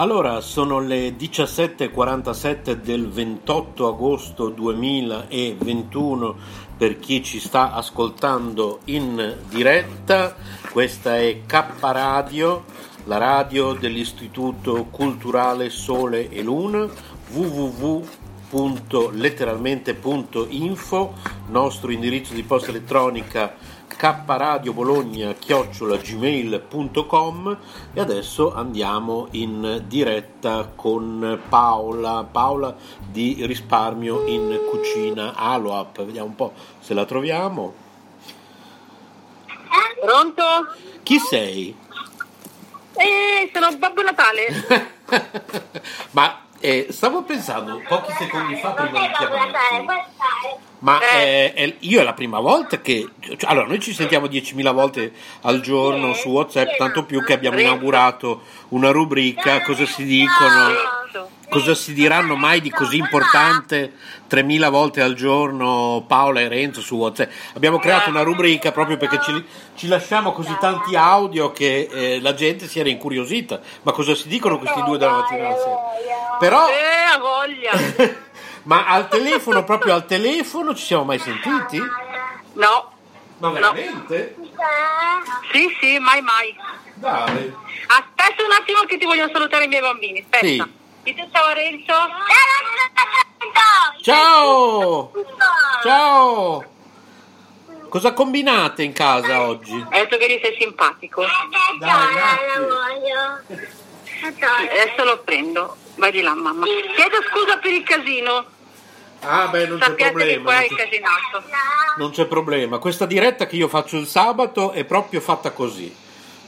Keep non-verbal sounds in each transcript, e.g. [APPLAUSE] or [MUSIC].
Allora, sono le 17.47 del 28 agosto 2021 per chi ci sta ascoltando in diretta. Questa è K Radio, la radio dell'Istituto Culturale Sole e Luna, www.letteralmente.info, nostro indirizzo di posta elettronica kradiobologna-gmail.com e adesso andiamo in diretta con Paola, Paola di risparmio in cucina Aloap, vediamo un po' se la troviamo. Pronto? Chi sei? Eh, sono Babbo Natale. [LAUGHS] Ma eh, stavo pensando pochi secondi fa prima di chiamarti. Ma eh, è- io è la prima volta che... cioè, allora, noi ci sentiamo 10.000 volte al giorno su WhatsApp, tanto più che abbiamo inaugurato una rubrica, cosa si dicono, cosa si diranno mai di così importante 3.000 volte al giorno Paola e Renzo su WhatsApp. Abbiamo creato una rubrica proprio perché ci, ci lasciamo così tanti audio che eh, la gente si era incuriosita. Ma cosa si dicono questi due dalla mattina alla sera? Però... Eh, ha voglia. [LAUGHS] Ma al telefono, proprio al telefono, ci siamo mai sentiti? No. Ma veramente? Sì, sì, mai mai. Dai. Aspetta un attimo che ti voglio salutare i miei bambini. Aspetta. Sì. Dite ciao Renzo. Ciao! Ciao! Cosa combinate in casa oggi? Hai detto che gli sei simpatico. Adesso lo prendo. Vai di là, mamma. Chiedo scusa per il casino. Ah, beh, non c'è Sappiate che problema. qua è Non c'è, casinato. non c'è problema. Questa diretta che io faccio il sabato è proprio fatta così.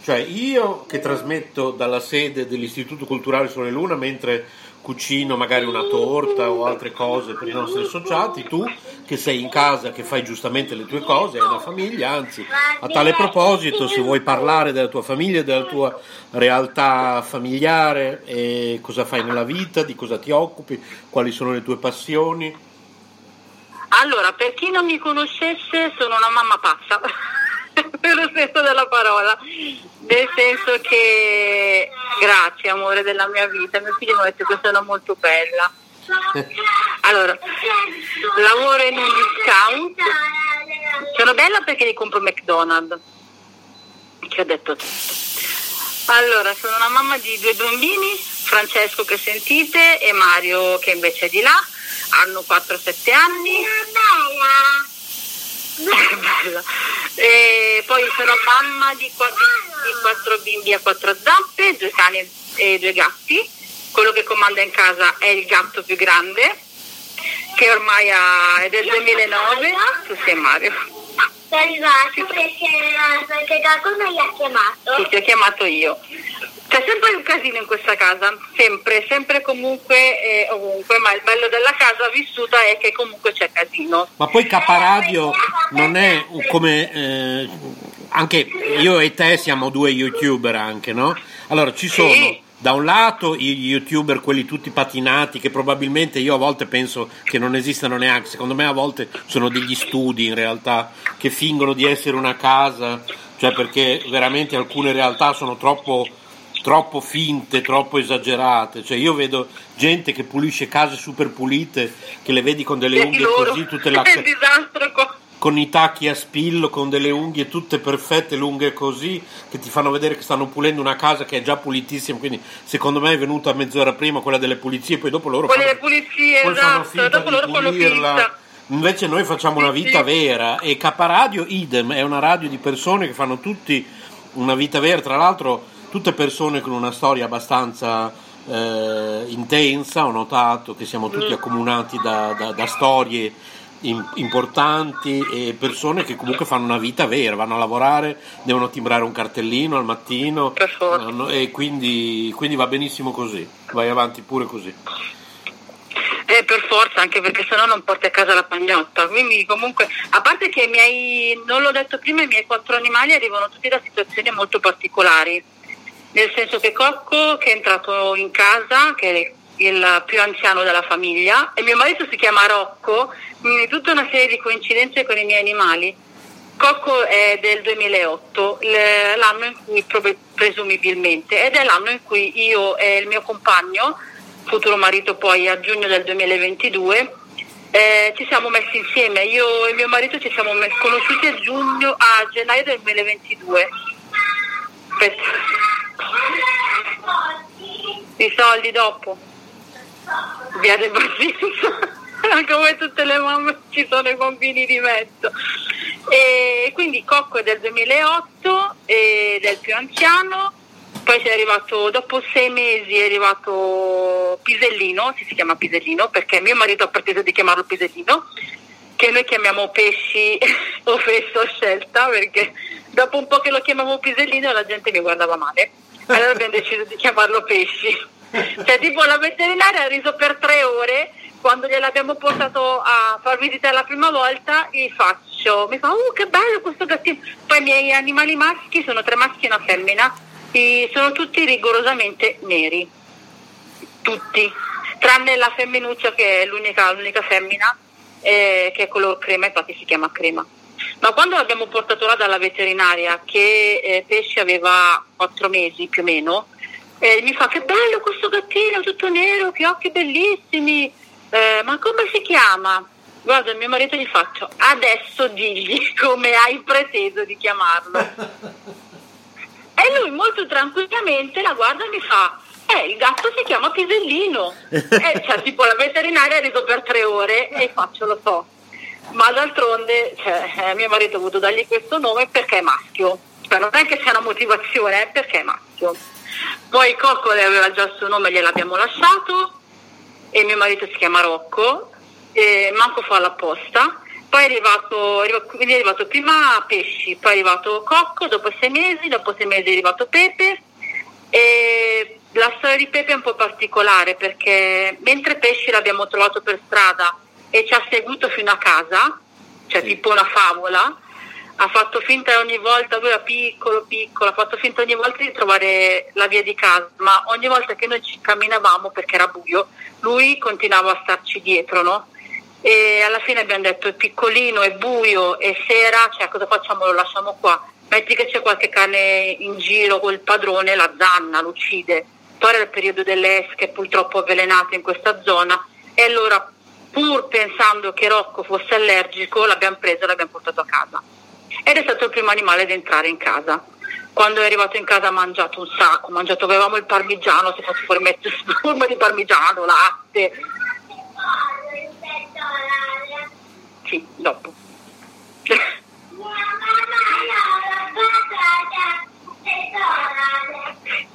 Cioè, io che trasmetto dalla sede dell'Istituto Culturale Sole Luna mentre cucino magari una torta o altre cose per i nostri associati, tu che sei in casa, che fai giustamente le tue cose, hai una famiglia, anzi, a tale proposito, se vuoi parlare della tua famiglia, della tua realtà familiare, e cosa fai nella vita, di cosa ti occupi, quali sono le tue passioni. Allora, per chi non mi conoscesse, sono una mamma pazza, [LAUGHS] lo senso della parola, nel senso che grazie amore della mia vita, mio figlio mi ha detto che sono molto bella. [LAUGHS] Allora, lavoro in un discount, sono bella perché li compro McDonald's, che ho detto tutto. Allora, sono una mamma di due bambini, Francesco che sentite e Mario che invece è di là, hanno 4-7 anni. E poi sono mamma di quattro, di quattro bimbi a quattro zampe, due cani e due gatti. Quello che comanda in casa è il gatto più grande, che ormai ha- è del 2009. Tu sei Mario. Sono arrivati perché, perché qualcuno gli ha chiamato. Sì, ti ho chiamato io. C'è sempre un casino in questa casa, sempre, sempre comunque e ovunque, ma il bello della casa vissuta è che comunque c'è casino. Ma poi K Radio non è come eh, anche io e te siamo due youtuber anche, no? Allora ci sono Sì. Da un lato i youtuber, quelli tutti patinati, che probabilmente io a volte penso che non esistano neanche, secondo me a volte sono degli studi in realtà che fingono di essere una casa, cioè perché veramente alcune realtà sono troppo troppo finte, troppo esagerate. Cioè io vedo gente che pulisce case super pulite, che le vedi con delle unghie così, tutte [LAUGHS] la È un disastro qua. Con i tacchi a spillo, con delle unghie tutte perfette, lunghe così, che ti fanno vedere che stanno pulendo una casa che è già pulitissima, quindi secondo me è venuta mezz'ora prima quella delle pulizie, poi dopo loro Quelle fanno, pulizie, poi fanno esatto, finta dopo di loro fanno pulirla. Invece noi facciamo una Sì, vita sì. vera e K Radio idem, è una radio di persone che fanno tutti una vita vera, tra l'altro tutte persone con una storia abbastanza eh, intensa, ho notato che siamo Mm. tutti accomunati da, da- da storie importanti e persone che comunque fanno una vita vera, vanno a lavorare, devono timbrare un cartellino al mattino hanno- e quindi, quindi va benissimo così, vai avanti pure così. Eh, per forza, anche perché sennò non porti a casa la pagnotta. Quindi comunque, a parte che i miei, non l'ho detto prima, i miei quattro animali arrivano tutti da situazioni molto particolari. Nel senso che Cocco, che è entrato in casa, che è il più anziano della famiglia, e mio marito si chiama Rocco, quindi tutta una serie di coincidenze con i miei animali. Cocco è del 2008, l'anno in cui presumibilmente, ed è l'anno in cui io e il mio compagno, futuro marito poi a giugno del 2022, eh, ci siamo messi insieme. Io e mio marito ci siamo conosciuti a, giugno, a gennaio del 2022. Aspetta. I soldi dopo. Via del Basilico. Come tutte le mamme ci sono i bambini di mezzo. E quindi Cocco è del 2008 ed è il più anziano poi è arrivato, dopo sei mesi è arrivato Pisellino, si, si chiama Pisellino perché mio marito ha preteso di chiamarlo Pisellino, che noi chiamiamo pesci [LAUGHS] o fesso scelta perché dopo un po' che lo chiamavo Pisellino la gente mi guardava male. Allora abbiamo deciso di chiamarlo pesci. [LAUGHS] Cioè tipo la veterinaria ha riso per tre ore quando gliel'abbiamo portato a far visitare la prima volta gli faccio, mi fa, oh che bello questo gattino. Poi i miei animali maschi sono tre maschi e una femmina e sono tutti rigorosamente neri, tutti, tranne la femminuccia che è l'unica, l'unica femmina eh, che è color crema, infatti si chiama crema. Ma quando l'abbiamo portato là dalla veterinaria, che eh, Pesce aveva quattro mesi più o meno, eh, mi fa che bello questo gattino tutto nero, che occhi bellissimi, eh, ma come si chiama? Guarda, mio marito gli faccio, adesso digli [LAUGHS] come hai preteso di chiamarlo. [LAUGHS] E lui molto tranquillamente la guarda e mi fa, eh, il gatto si chiama Pisellino. [LAUGHS] e cioè, tipo la veterinaria ha riso per tre ore e faccio, lo so. Ma d'altronde, cioè, eh, mio marito ha voluto dargli questo nome perché è maschio. Cioè, non è che c'è una motivazione, è perché è maschio. Poi Coccole aveva già il suo nome, gliel'abbiamo lasciato e mio marito si chiama Rocco, e manco fa l'apposta poi è arrivato, quindi è arrivato prima Pesci, poi è arrivato Cocco, dopo sei mesi, dopo sei mesi è arrivato Pepe e la storia di Pepe è un po' particolare perché mentre Pesci l'abbiamo trovato per strada e ci ha seguito fino a casa, cioè sì. tipo una favola, ha fatto finta ogni volta, lui era piccolo, piccolo, ha fatto finta ogni volta di trovare la via di casa, ma ogni volta che noi ci camminavamo perché era buio, lui continuava a starci dietro, no? e alla fine abbiamo detto è piccolino, è buio, è sera, cioè cosa facciamo? Lo lasciamo qua. Metti che c'è qualche cane in giro col padrone, la zanna, lo uccide. Poi era il periodo delle esche purtroppo avvelenate in questa zona e allora pur pensando che Rocco fosse allergico l'abbiamo preso e l'abbiamo portato a casa. Ed è stato il primo animale ad entrare in casa. Quando è arrivato in casa ha mangiato un sacco, mangiato, avevamo il parmigiano, si è fatto fuori mezzo spurma di parmigiano, latte, sì, dopo.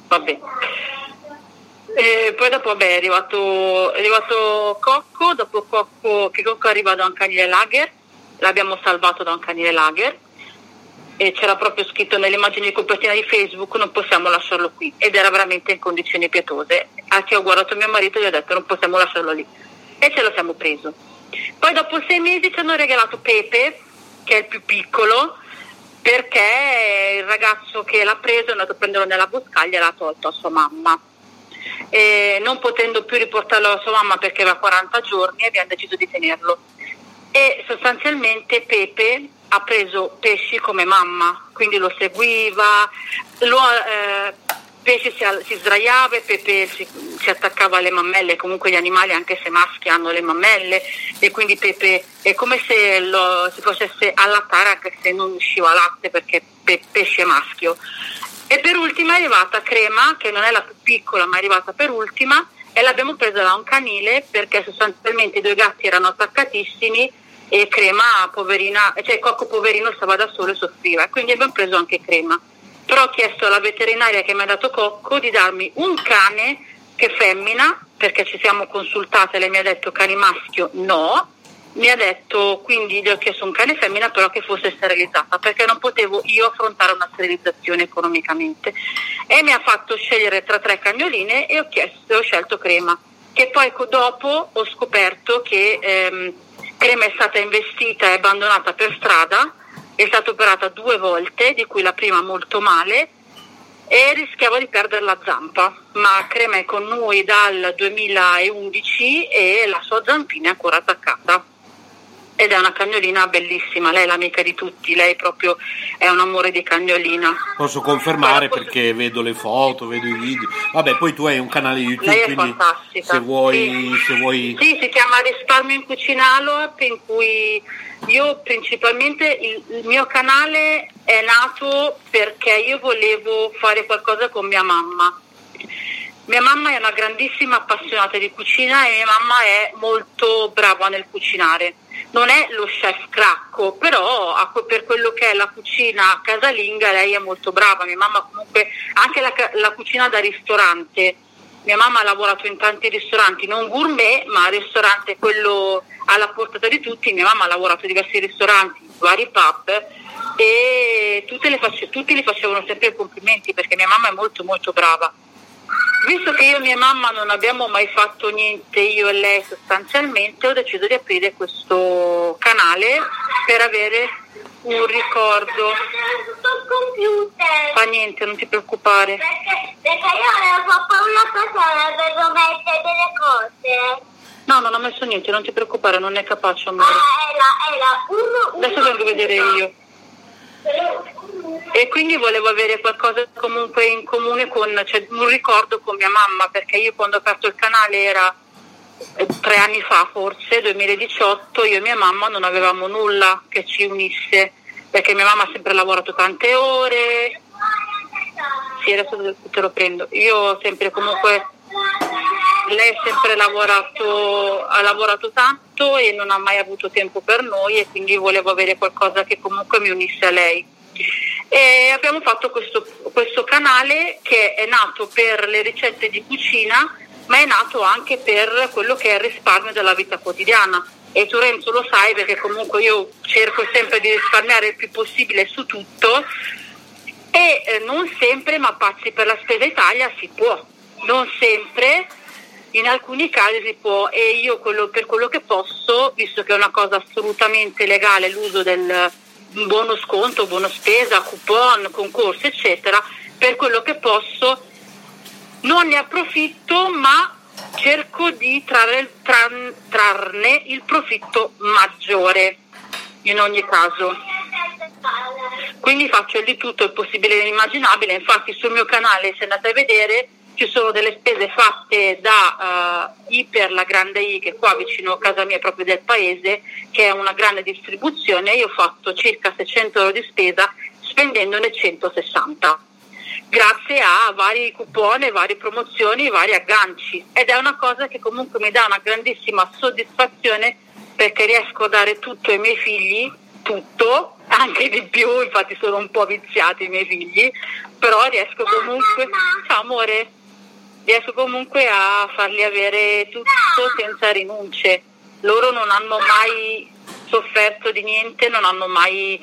Vabbè. E poi dopo vabbè, è, arrivato, è arrivato Cocco, dopo Cocco, che Cocco arriva da un canile lager, l'abbiamo salvato da un canile lager e c'era proprio scritto nelle immagini di copertina di Facebook non possiamo lasciarlo qui ed era veramente in condizioni pietose. Anche ho guardato mio marito e gli ho detto non possiamo lasciarlo lì e ce lo siamo preso. Poi dopo sei mesi ci hanno regalato Pepe, che è il più piccolo, perché il ragazzo che l'ha preso è andato a prenderlo nella boscaglia e l'ha tolto a sua mamma. E non potendo più riportarlo a sua mamma perché aveva 40 giorni abbiamo deciso di tenerlo. E sostanzialmente Pepe ha preso pesci come mamma, quindi lo seguiva, lo, eh, pesce si, si sdraiava e Pepe si, si, attaccava alle mammelle, comunque gli animali anche se maschi hanno le mammelle e quindi Pepe è come se lo, si facesse allattare anche se non usciva latte perché pe, pesce maschio. E per ultima è arrivata Crema, che non è la più piccola ma è arrivata per ultima e l'abbiamo presa da un canile perché sostanzialmente i due gatti erano attaccatissimi e Crema poverina, cioè Cocco poverino stava da solo e soffriva, quindi abbiamo preso anche Crema. Però ho chiesto alla veterinaria che mi ha dato cocco di darmi un cane che femmina, perché ci siamo consultate, lei mi ha detto cane maschio no, mi ha detto quindi gli ho chiesto un cane femmina però che fosse sterilizzata perché non potevo io affrontare una sterilizzazione economicamente. E mi ha fatto scegliere tra tre cagnoline e ho, chiesto, ho scelto crema che poi dopo ho scoperto che ehm, crema è stata investita e abbandonata per strada è stata operata due volte, di cui la prima molto male, e rischiava di perdere la zampa, ma Crema è con noi dal 2011 e la sua zampina è ancora attaccata. Ed è una cagnolina bellissima, lei è l'amica di tutti, lei proprio è un amore di cagnolina. Posso confermare posso... perché vedo le foto, vedo i video. Vabbè, poi tu hai un canale YouTube, lei è quindi fantastica. se vuoi, sì. se vuoi... Sì, si chiama Risparmio in Cucina Aloap in cui io principalmente il, il mio canale è nato perché io volevo fare qualcosa con mia mamma mia mamma è una grandissima appassionata di cucina e mia mamma è molto brava nel cucinare. Non è lo chef cracco, però per quello che è la cucina casalinga lei è molto brava. Mia mamma comunque anche la, la cucina da ristorante. Mia mamma ha lavorato in tanti ristoranti, non gourmet, ma ristorante quello alla portata di tutti. Mia mamma ha lavorato in diversi ristoranti, vari pub e face, tutti le facevano sempre complimenti perché mia mamma è molto molto brava Visto che io e mia mamma non abbiamo mai fatto niente, io e lei sostanzialmente, ho deciso di aprire questo canale per avere un ricordo. Fa niente, non ti preoccupare. Perché, perché io avevo paura cosa avevo mettere delle cose. No, non ho messo niente, non ti preoccupare, non è capace amore. Ah, era, era uno, Adesso vengo a vedere io e quindi volevo avere qualcosa comunque in comune con, cioè un ricordo con mia mamma perché io quando ho aperto il canale era eh, tre anni fa forse, 2018, io e mia mamma non avevamo nulla che ci unisse perché mia mamma ha sempre lavorato tante ore. Sì, adesso te lo prendo. Io ho sempre comunque lei ha sempre lavorato, ha lavorato tanto e non ha mai avuto tempo per noi e quindi volevo avere qualcosa che comunque mi unisse a lei. E abbiamo fatto questo, questo canale che è nato per le ricette di cucina, ma è nato anche per quello che è il risparmio della vita quotidiana. E tu Renzo lo sai perché comunque io cerco sempre di risparmiare il più possibile su tutto e eh, non sempre, ma pazzi per la spesa Italia si può. Non sempre, in alcuni casi si può e io quello, per quello che posso, visto che è una cosa assolutamente legale l'uso del buono sconto, buona spesa, coupon, concorsi, eccetera, per quello che posso non ne approfitto ma cerco di trarre, tran, trarne il profitto maggiore in ogni caso. Quindi faccio di tutto il possibile e l'immaginabile, infatti sul mio canale se andate a vedere ci sono delle spese fatte da uh, Iper, la grande I, che è qua vicino a casa mia, proprio del paese, che è una grande distribuzione. Io ho fatto circa 600 euro di spesa spendendone 160 grazie a vari coupon, varie promozioni, vari agganci. Ed è una cosa che comunque mi dà una grandissima soddisfazione perché riesco a dare tutto ai miei figli, tutto, anche di più, infatti sono un po' viziati i miei figli, però riesco comunque, ciao amore, riesco comunque a farli avere tutto senza rinunce. Loro non hanno mai sofferto di niente, non hanno mai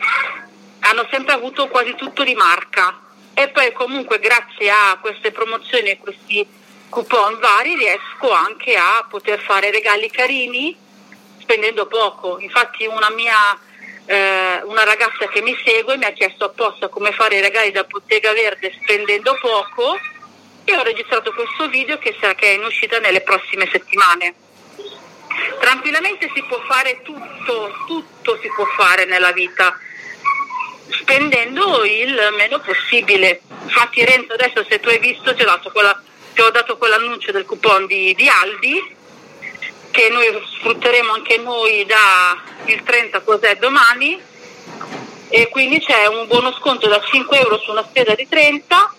hanno sempre avuto quasi tutto di marca e poi comunque grazie a queste promozioni e questi coupon vari riesco anche a poter fare regali carini spendendo poco. Infatti una mia eh, una ragazza che mi segue mi ha chiesto apposta come fare i regali da Bottega Verde spendendo poco e ho registrato questo video che sarà che è in uscita nelle prossime settimane. Tranquillamente si può fare tutto, tutto si può fare nella vita, spendendo il meno possibile. Infatti Renzo adesso se tu hai visto ti ho dato, quella, ti ho dato quell'annuncio del coupon di, di Aldi che noi sfrutteremo anche noi da il 30 cos'è domani e quindi c'è un buono sconto da 5 euro su una spesa di 30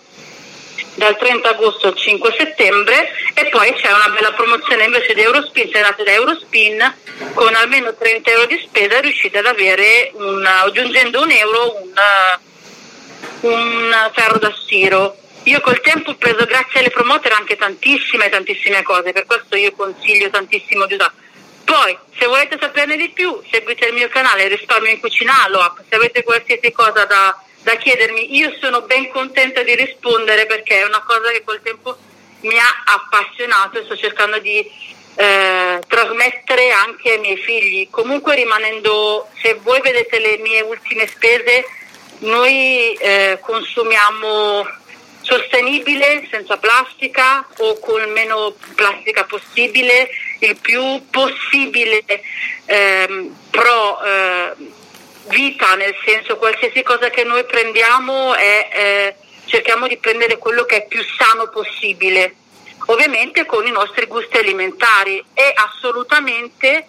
dal 30 agosto al 5 settembre e poi c'è una bella promozione invece di Eurospin, se andate da Eurospin con almeno 30 euro di spesa riuscite ad avere un, aggiungendo un euro un, un ferro da stiro. Io col tempo ho preso grazie alle promoter anche tantissime tantissime cose, per questo io consiglio tantissimo di usare. Poi, se volete saperne di più, seguite il mio canale Risparmio in Cucina Aloap, se avete qualsiasi cosa da da chiedermi. Io sono ben contenta di rispondere perché è una cosa che col tempo mi ha appassionato e sto cercando di eh, trasmettere anche ai miei figli. Comunque rimanendo, se voi vedete le mie ultime spese, noi eh, consumiamo sostenibile, senza plastica o con meno plastica possibile il più possibile ehm, pro eh, vita, nel senso qualsiasi cosa che noi prendiamo è, eh, cerchiamo di prendere quello che è più sano possibile, ovviamente con i nostri gusti alimentari. È assolutamente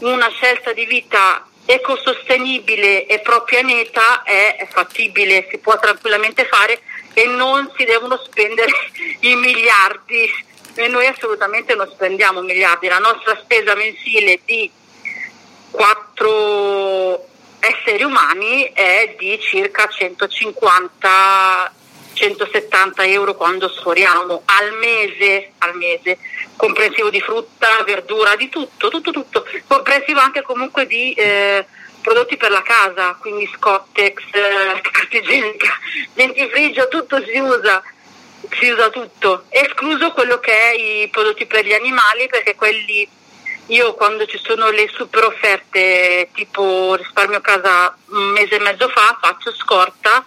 una scelta di vita ecosostenibile e pro pianeta è fattibile, si può tranquillamente fare e non si devono spendere [LAUGHS] i miliardi e noi assolutamente non spendiamo miliardi, la nostra spesa mensile di 4 esseri umani è di circa 150 170 euro quando sforiamo al mese, al mese, comprensivo di frutta, verdura, di tutto, tutto, tutto, comprensivo anche comunque di eh, prodotti per la casa, quindi Scottex, eh, carta igienica, dentifricio, tutto si usa, si usa tutto, escluso quello che è i prodotti per gli animali perché quelli io quando ci sono le super offerte tipo risparmio casa un mese e mezzo fa faccio scorta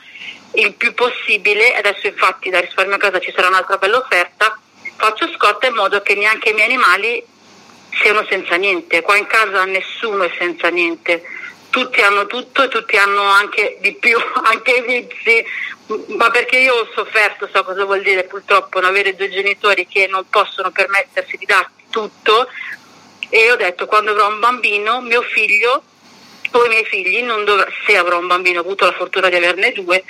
il più possibile, adesso infatti da risparmio casa ci sarà un'altra bella offerta, faccio scorta in modo che neanche i miei animali siano senza niente, qua in casa nessuno è senza niente, tutti hanno tutto e tutti hanno anche di più, [LAUGHS] anche i vizi, ma perché io ho sofferto, so cosa vuol dire purtroppo non avere due genitori che non possono permettersi di darti tutto e ho detto quando avrò un bambino, mio figlio o i miei figli, dovrà, se avrò un bambino, ho avuto la fortuna di averne due,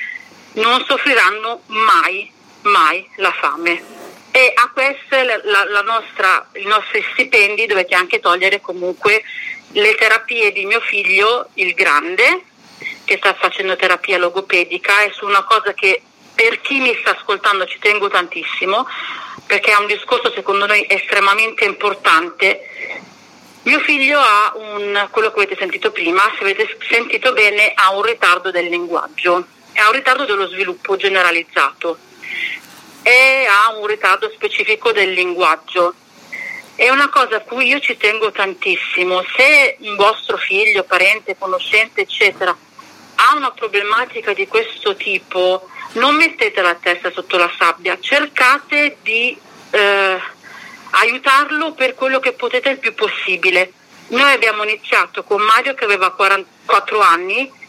non soffriranno mai, mai la fame. E a queste la, la, la nostra, i nostri stipendi dovete anche togliere comunque le terapie di mio figlio, il grande, che sta facendo terapia logopedica, è su una cosa che per chi mi sta ascoltando ci tengo tantissimo, perché è un discorso secondo noi estremamente importante. Mio figlio ha un, quello che avete sentito prima, se avete sentito bene, ha un ritardo del linguaggio ha un ritardo dello sviluppo generalizzato e ha un ritardo specifico del linguaggio. È una cosa a cui io ci tengo tantissimo. Se un vostro figlio, parente, conoscente, eccetera, ha una problematica di questo tipo, non mettete la testa sotto la sabbia, cercate di eh, aiutarlo per quello che potete il più possibile. Noi abbiamo iniziato con Mario che aveva 44 anni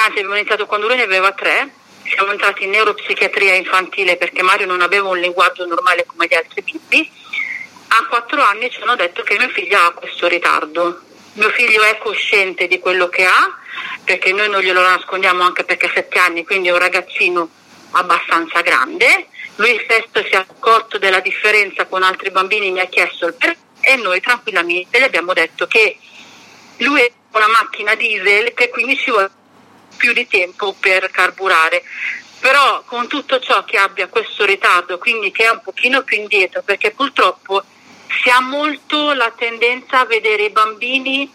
anzi abbiamo iniziato quando lui ne aveva tre, siamo entrati in neuropsichiatria infantile perché Mario non aveva un linguaggio normale come gli altri bimbi, a quattro anni ci hanno detto che mio figlio ha questo ritardo. Mio figlio è cosciente di quello che ha, perché noi non glielo nascondiamo anche perché ha sette anni, quindi è un ragazzino abbastanza grande. Lui stesso si è accorto della differenza con altri bambini, mi ha chiesto il perché e noi tranquillamente gli abbiamo detto che lui è una macchina diesel che quindi ci vuole più di tempo per carburare. Però con tutto ciò che abbia questo ritardo, quindi che è un pochino più indietro, perché purtroppo si ha molto la tendenza a vedere i bambini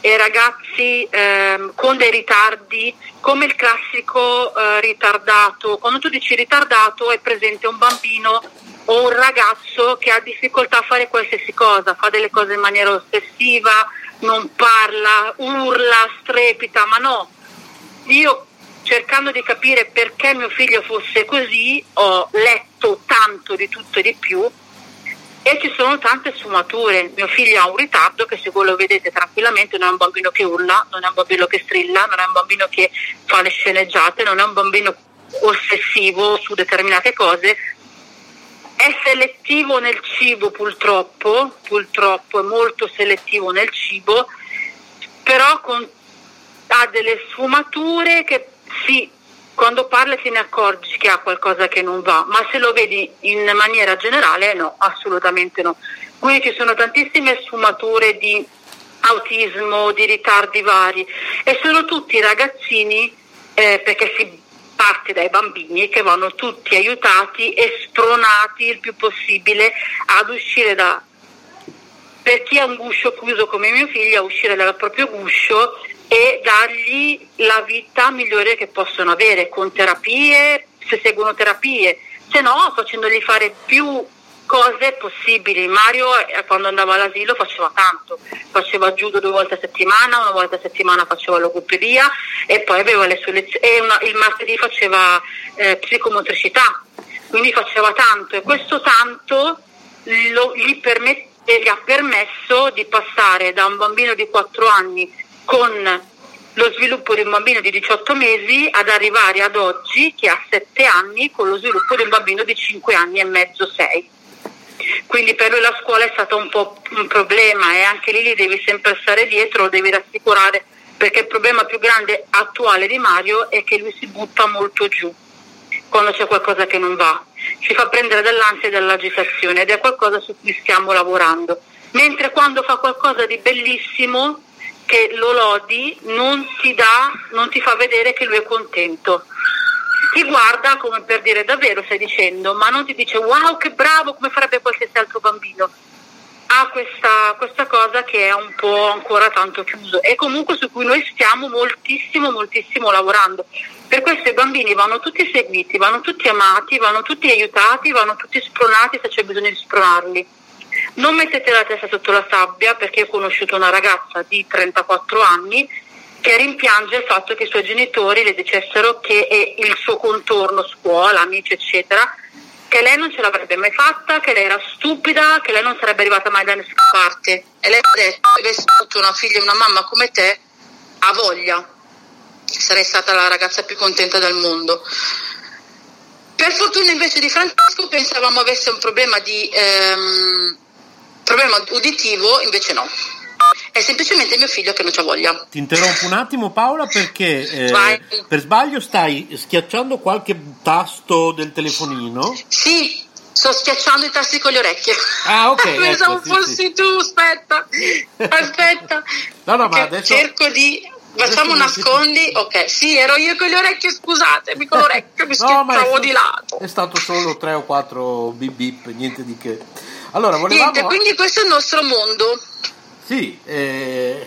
e ragazzi ehm, con dei ritardi come il classico eh, ritardato. Quando tu dici ritardato è presente un bambino o un ragazzo che ha difficoltà a fare qualsiasi cosa, fa delle cose in maniera ossessiva, non parla, urla, strepita, ma no, io cercando di capire perché mio figlio fosse così ho letto tanto di tutto e di più e ci sono tante sfumature. Mio figlio ha un ritardo che se voi lo vedete tranquillamente non è un bambino che urla, non è un bambino che strilla, non è un bambino che fa le sceneggiate, non è un bambino ossessivo su determinate cose. È selettivo nel cibo purtroppo, purtroppo è molto selettivo nel cibo, però con ha delle sfumature che sì, quando parla te ne accorgi che ha qualcosa che non va, ma se lo vedi in maniera generale no, assolutamente no. Quindi ci sono tantissime sfumature di autismo, di ritardi vari e sono tutti ragazzini eh, perché si parte dai bambini che vanno tutti aiutati e spronati il più possibile ad uscire da per chi ha un guscio chiuso come mio figlio a uscire dal proprio guscio e dargli la vita migliore che possono avere con terapie, se seguono terapie, se no facendogli fare più cose possibili. Mario eh, quando andava all'asilo faceva tanto, faceva judo due volte a settimana, una volta a settimana faceva logopedia e poi aveva le sue lezioni e una, il martedì faceva eh, psicomotricità, quindi faceva tanto e questo tanto lo, gli permetteva e gli ha permesso di passare da un bambino di 4 anni con lo sviluppo di un bambino di 18 mesi ad arrivare ad oggi che ha 7 anni con lo sviluppo di un bambino di 5 anni e mezzo, 6. Quindi per lui la scuola è stato un po' un problema e anche lì gli devi sempre stare dietro, lo devi rassicurare perché il problema più grande attuale di Mario è che lui si butta molto giù quando c'è qualcosa che non va, ci fa prendere dell'ansia e dell'agitazione ed è qualcosa su cui stiamo lavorando. Mentre quando fa qualcosa di bellissimo che lo lodi non ti dà, non ti fa vedere che lui è contento. Ti guarda come per dire davvero stai dicendo, ma non ti dice wow che bravo come farebbe qualsiasi altro bambino. Ha questa, questa cosa che è un po' ancora tanto chiuso e comunque su cui noi stiamo moltissimo, moltissimo lavorando. Per questo i bambini vanno tutti seguiti, vanno tutti amati, vanno tutti aiutati, vanno tutti spronati se c'è bisogno di spronarli non mettete la testa sotto la sabbia perché ho conosciuto una ragazza di 34 anni che rimpiange il fatto che i suoi genitori le dicessero che il suo contorno, scuola, amici, eccetera, che lei non ce l'avrebbe mai fatta, che lei era stupida, che lei non sarebbe arrivata mai da nessuna parte. E lei ha detto, se avessi avuto una figlia e una mamma come te, ha voglia, sarei stata la ragazza più contenta del mondo. Per fortuna invece di Francesco pensavamo avesse un problema di... Ehm, problema uditivo invece no. È semplicemente mio figlio che non c'ha voglia. Ti interrompo un attimo Paola perché eh, per sbaglio stai schiacciando qualche tasto del telefonino? Sì, sto schiacciando i tasti con le orecchie. Ah, ok. [LAUGHS] Pensavo ecco, fossi sì, tu, aspetta. Aspetta. no, no, ma adesso... Cerco di... Facciamo nascondi, ok, sì, ero io con le orecchie, scusatemi, con l'orecchio mi [LAUGHS] no, schiacciavo di lato. È stato solo 3 o 4 bip bip, niente di che. Allora, volevamo... Niente, quindi questo è il nostro mondo. Sì, eh,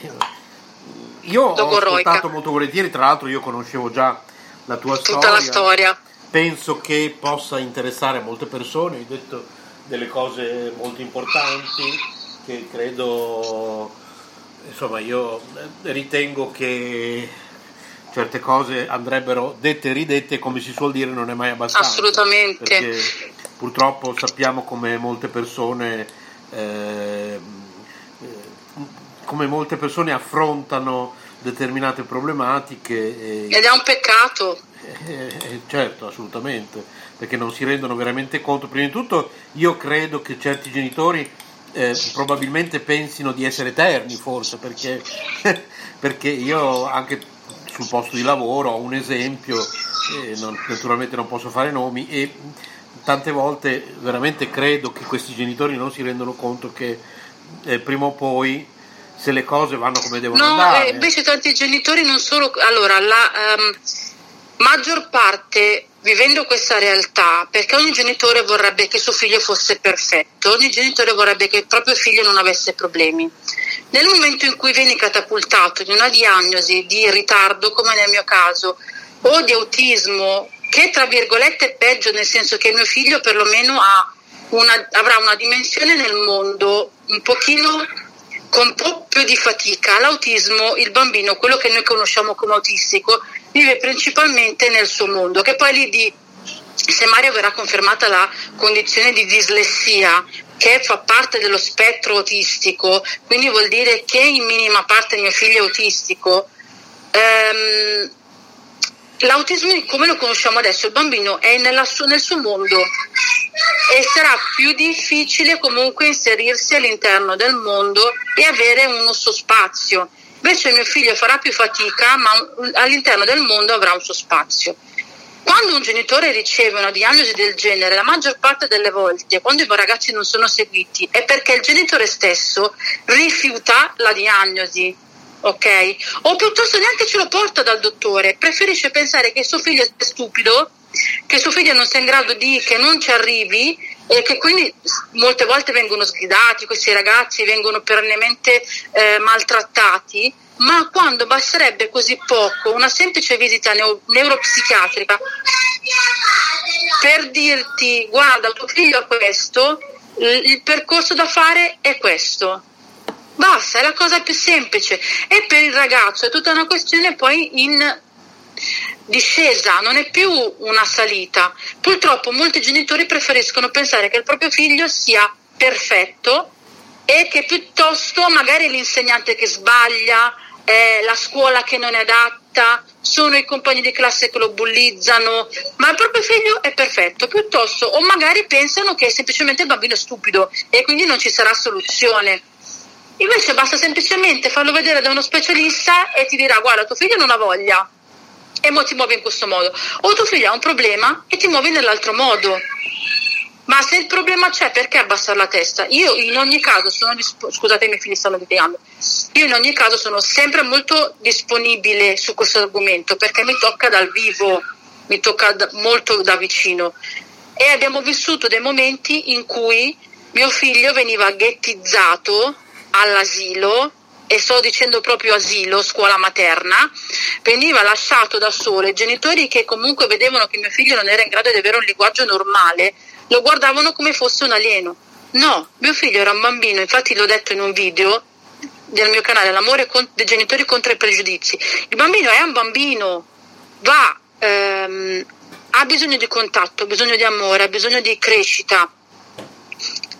io ho ascoltato molto volentieri, tra l'altro io conoscevo già la tua Tutta storia. la storia. Penso che possa interessare molte persone, hai detto delle cose molto importanti che credo, insomma, io ritengo che certe cose andrebbero dette e ridette, come si suol dire, non è mai abbastanza. Assolutamente. Perché purtroppo sappiamo come molte persone eh, come molte persone affrontano determinate problematiche eh, ed è un peccato. Eh, eh, certo assolutamente perché non si rendono veramente conto. Prima di tutto io credo che certi genitori eh, probabilmente pensino di essere eterni forse perché, [LAUGHS] perché io anche sul posto di lavoro ho un esempio non, naturalmente non posso fare nomi e tante volte veramente credo che questi genitori non si rendono conto che eh, prima o poi se le cose vanno come devono no, andare. Eh, invece tanti genitori non solo... Allora, la um, maggior parte, vivendo questa realtà, perché ogni genitore vorrebbe che suo figlio fosse perfetto, ogni genitore vorrebbe che il proprio figlio non avesse problemi. Nel momento in cui vieni catapultato di una diagnosi di ritardo, come nel mio caso, o di autismo che tra virgolette è peggio, nel senso che mio figlio perlomeno una, avrà una dimensione nel mondo un pochino con un po' più di fatica. L'autismo, il bambino, quello che noi conosciamo come autistico, vive principalmente nel suo mondo, che poi lì di se Mario verrà confermata la condizione di dislessia, che fa parte dello spettro autistico, quindi vuol dire che in minima parte mio figlio è autistico, ehm, l'autismo come lo conosciamo adesso, il bambino è sua, nel suo mondo e sarà più difficile comunque inserirsi all'interno del mondo e avere uno suo spazio. Invece mio figlio farà più fatica, ma all'interno del mondo avrà un suo spazio. Quando un genitore riceve una diagnosi del genere, la maggior parte delle volte, quando i ragazzi non sono seguiti, è perché il genitore stesso rifiuta la diagnosi ok? O piuttosto neanche ce lo porta dal dottore, preferisce pensare che suo figlio è stupido, che suo figlio non sia in grado di, che non ci arrivi e che quindi molte volte vengono sgridati, questi ragazzi vengono perennemente eh, maltrattati, ma quando basterebbe così poco, una semplice visita neo- neuropsichiatrica, per dirti guarda tuo figlio ha questo, il percorso da fare è questo Basta, è la cosa più semplice. E per il ragazzo è tutta una questione poi in discesa, non è più una salita. Purtroppo molti genitori preferiscono pensare che il proprio figlio sia perfetto e che piuttosto magari l'insegnante che sbaglia, eh, la scuola che non è adatta, sono i compagni di classe che lo bullizzano, ma il proprio figlio è perfetto, piuttosto, o magari pensano che è semplicemente il bambino stupido e quindi non ci sarà soluzione. Invece basta semplicemente farlo vedere da uno specialista e ti dirà guarda tuo figlio non ha voglia e mo ti muovi in questo modo, o tuo figlio ha un problema e ti muovi nell'altro modo. Ma se il problema c'è, perché abbassare la testa? Io in ogni caso sono disp- scusate, i miei figli stanno litigando. Io in ogni caso sono sempre molto disponibile su questo argomento perché mi tocca dal vivo, mi tocca da, molto da vicino. E abbiamo vissuto dei momenti in cui mio figlio veniva ghettizzato all'asilo e sto dicendo proprio asilo, scuola materna, veniva lasciato da solo. I genitori che comunque vedevano che mio figlio non era in grado di avere un linguaggio normale lo guardavano come fosse un alieno. No, mio figlio era un bambino, infatti l'ho detto in un video del mio canale, l'amore dei genitori contro i pregiudizi. Il bambino è un bambino, va, ehm, ha bisogno di contatto, ha bisogno di amore, ha bisogno di crescita.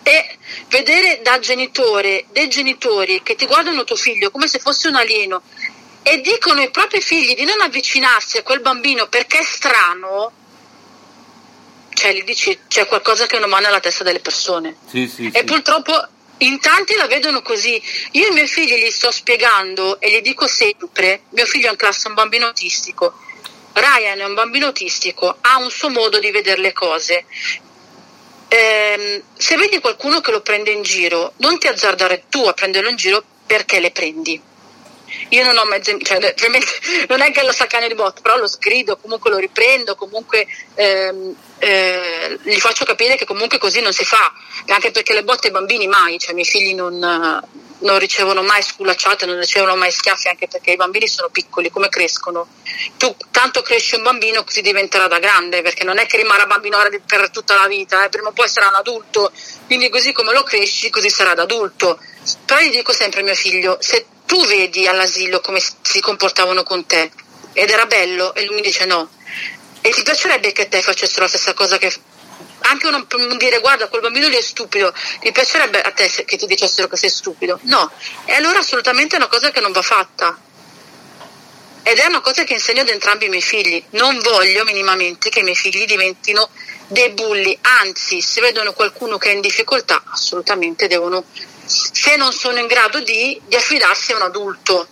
E vedere da genitore dei genitori che ti guardano tuo figlio come se fosse un alieno e dicono ai propri figli di non avvicinarsi a quel bambino perché è strano, cioè gli dici c'è qualcosa che non va nella testa delle persone. Sì, sì, e sì. purtroppo in tanti la vedono così. Io ai miei figli gli sto spiegando e gli dico sempre, mio figlio è in classe un bambino autistico. Ryan è un bambino autistico, ha un suo modo di vedere le cose. Ehm, se vedi qualcuno che lo prende in giro, non ti azzardare tu a prenderlo in giro perché le prendi. Io non ho mezzo, cioè, [LAUGHS] non è che lo saccagno di botto, però lo sgrido, comunque lo riprendo, comunque ehm, eh, gli faccio capire che comunque così non si fa, anche perché le botte ai bambini mai, cioè i miei figli non, non ricevono mai sculacciate, non ricevono mai schiaffi, anche perché i bambini sono piccoli, come crescono? Tu tanto cresci un bambino così diventerà da grande, perché non è che rimarrà bambino per tutta la vita, eh, prima o poi sarà un adulto, quindi così come lo cresci, così sarà da adulto. Però gli dico sempre a mio figlio, se tu vedi all'asilo come si comportavano con te? Ed era bello? E lui mi dice no. E ti piacerebbe che te facessero la stessa cosa che anche non, non dire guarda quel bambino lì è stupido. Ti piacerebbe a te che ti dicessero che sei stupido. No. E allora assolutamente è una cosa che non va fatta ed è una cosa che insegno ad entrambi i miei figli non voglio minimamente che i miei figli diventino dei bulli anzi se vedono qualcuno che è in difficoltà assolutamente devono se non sono in grado di, di affidarsi a un adulto.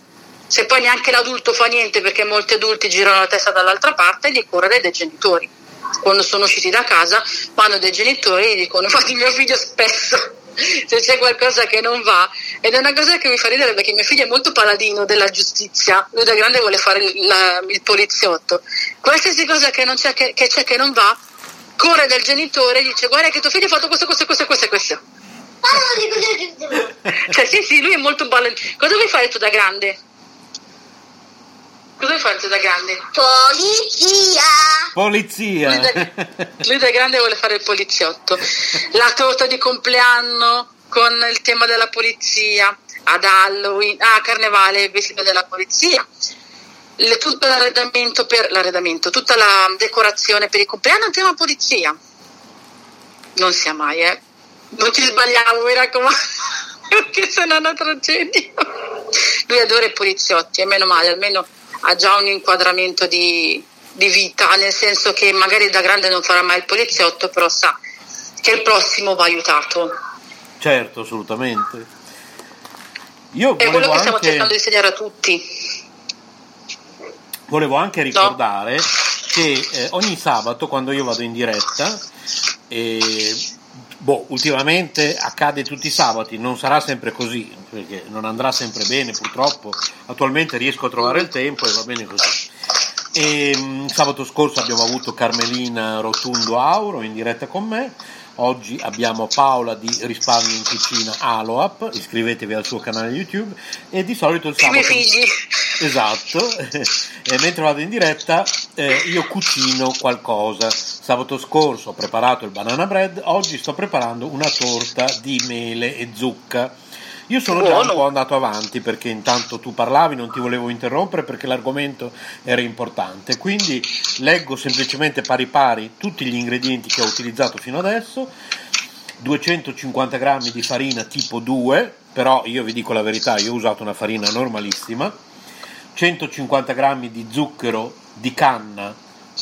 Se poi neanche l'adulto fa niente perché molti adulti girano la testa dall'altra parte, di correre dai genitori. Quando sono usciti da casa, vanno dai genitori e dicono: [LAUGHS] Infatti, mio figlio spesso se c'è qualcosa che non va ed è una cosa che mi fa ridere perché mio figlio è molto paladino della giustizia lui da grande vuole fare il, la, il poliziotto qualsiasi cosa che, c'è che, che, c'è che non va corre dal genitore e dice guarda che tuo figlio ha fatto questo questo questo questo questo cioè, sì, sì, lui è molto ballantino. Cosa vuoi fare tu da grande? Cosa vuoi fare da grande? Polizia! Polizia! Lui da, lui da grande vuole fare il poliziotto. La torta di compleanno con il tema della polizia. Ad Halloween, ah, carnevale, vestito della polizia. Le, tutto l'arredamento per l'arredamento, tutta la decorazione per il compleanno è un tema polizia. Non sia mai, eh non ci sbagliamo, mi raccomando, [LAUGHS] perché se no è una tragedia. Lui adora i poliziotti, e meno male, almeno ha già un inquadramento di, di vita, nel senso che magari da grande non farà mai il poliziotto, però sa che il prossimo va aiutato. Certo, assolutamente. Io è quello che stiamo anche, cercando di insegnare a tutti. Volevo anche ricordare no. che eh, ogni sabato quando io vado in diretta eh, Boh, ultimamente accade tutti i sabati, non sarà sempre così, perché non andrà sempre bene purtroppo. Attualmente riesco a trovare il tempo e va bene così. E, um, sabato scorso abbiamo avuto Carmelina Rotundo Auro in diretta con me. Oggi abbiamo Paola di Risparmio in Cucina Aloap, iscrivetevi al suo canale YouTube e di solito il sabato... I miei figli. Esatto, e mentre vado in diretta eh, io cucino qualcosa. Sabato scorso ho preparato il banana bread, oggi sto preparando una torta di mele e zucca. Io sono già un po' andato avanti perché intanto tu parlavi, non ti volevo interrompere perché l'argomento era importante. Quindi leggo semplicemente pari pari tutti gli ingredienti che ho utilizzato fino adesso. 250 grammi di farina tipo 2, però io vi dico la verità, io ho usato una farina normalissima, 150 grammi di zucchero di canna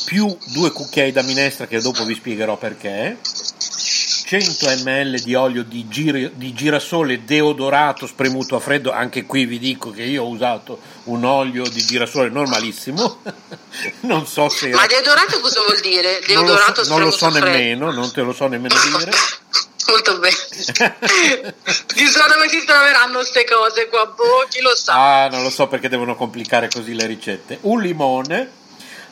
più due cucchiai da minestra che dopo vi spiegherò perché, 100 ml di olio di, gir- di, girasole deodorato spremuto a freddo, anche qui vi dico che io ho usato un olio di girasole normalissimo, [LAUGHS] non so se... Ma deodorato cosa vuol dire? Deodorato non lo so, non lo so nemmeno, non te lo so nemmeno dire. [LAUGHS] Molto bene. [LAUGHS] Chissà dove si troveranno queste cose qua, boh, chi lo sa. Ah, non lo so perché devono complicare così le ricette. Un limone,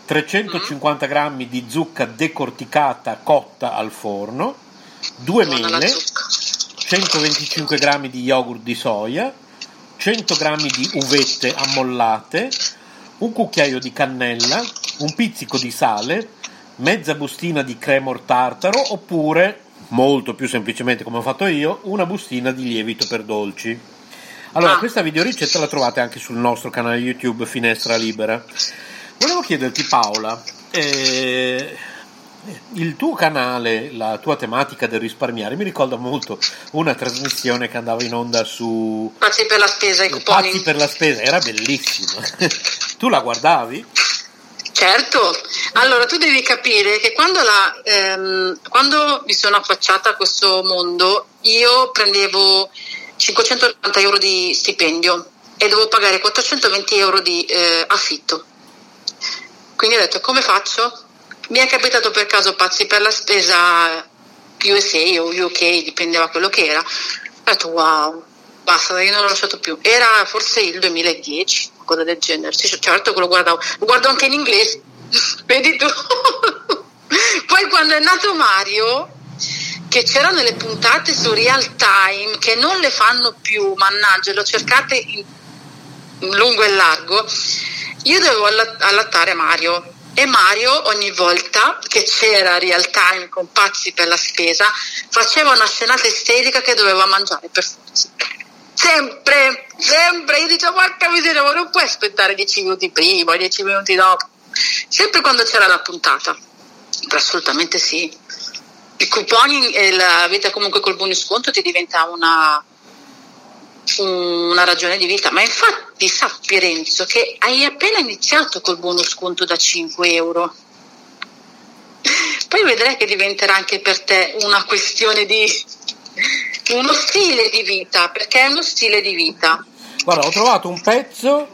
350 mm. grammi di zucca decorticata cotta al forno, due mele, 125 grammi di yogurt di soia, 100 grammi di uvette ammollate, un cucchiaio di cannella, un pizzico di sale, mezza bustina di cremor tartaro oppure molto più semplicemente come ho fatto io, una bustina di lievito per dolci. Allora, ah. questa videoricetta la trovate anche sul nostro canale YouTube Finestra Libera. Volevo chiederti Paola, eh, il tuo canale, la tua tematica del risparmiare mi ricorda molto una trasmissione che andava in onda su Pazzi per la spesa, i cuponi. Pazzi per la spesa, era bellissima. [LAUGHS] tu la guardavi? Certo, allora tu devi capire che quando, la, ehm, quando mi sono affacciata a questo mondo io prendevo 580 euro di stipendio e dovevo pagare 420 euro di eh, affitto. Quindi ho detto come faccio? Mi è capitato per caso pazzi per la spesa USA o UK, dipendeva quello che era. Ho detto wow, basta, io non l'ho lasciato più. Era forse il 2010 qualcosa del genere. Sì, certo che lo guardavo, lo guardo anche in inglese, [LAUGHS] vedi tu. [LAUGHS] Poi quando è nato Mario, che c'erano le puntate su real time, che non le fanno più, mannaggia, le ho cercate in lungo e largo, io dovevo allattare Mario. E Mario ogni volta che c'era real time con pazzi per la spesa faceva una scenata isterica che doveva mangiare per forza. Sempre, sempre, io dicevo porca miseria, ma non puoi aspettare 10 minuti prima, 10 minuti dopo, sempre quando c'era la puntata, assolutamente sì. I couponi e la vita comunque col bonus sconto ti diventa una, una ragione di vita, ma infatti sappi Renzo che hai appena iniziato col bonus sconto da 5 euro. Poi vedrai che diventerà anche per te una questione di uno stile di vita, perché è uno stile di vita. Guarda, ho trovato un pezzo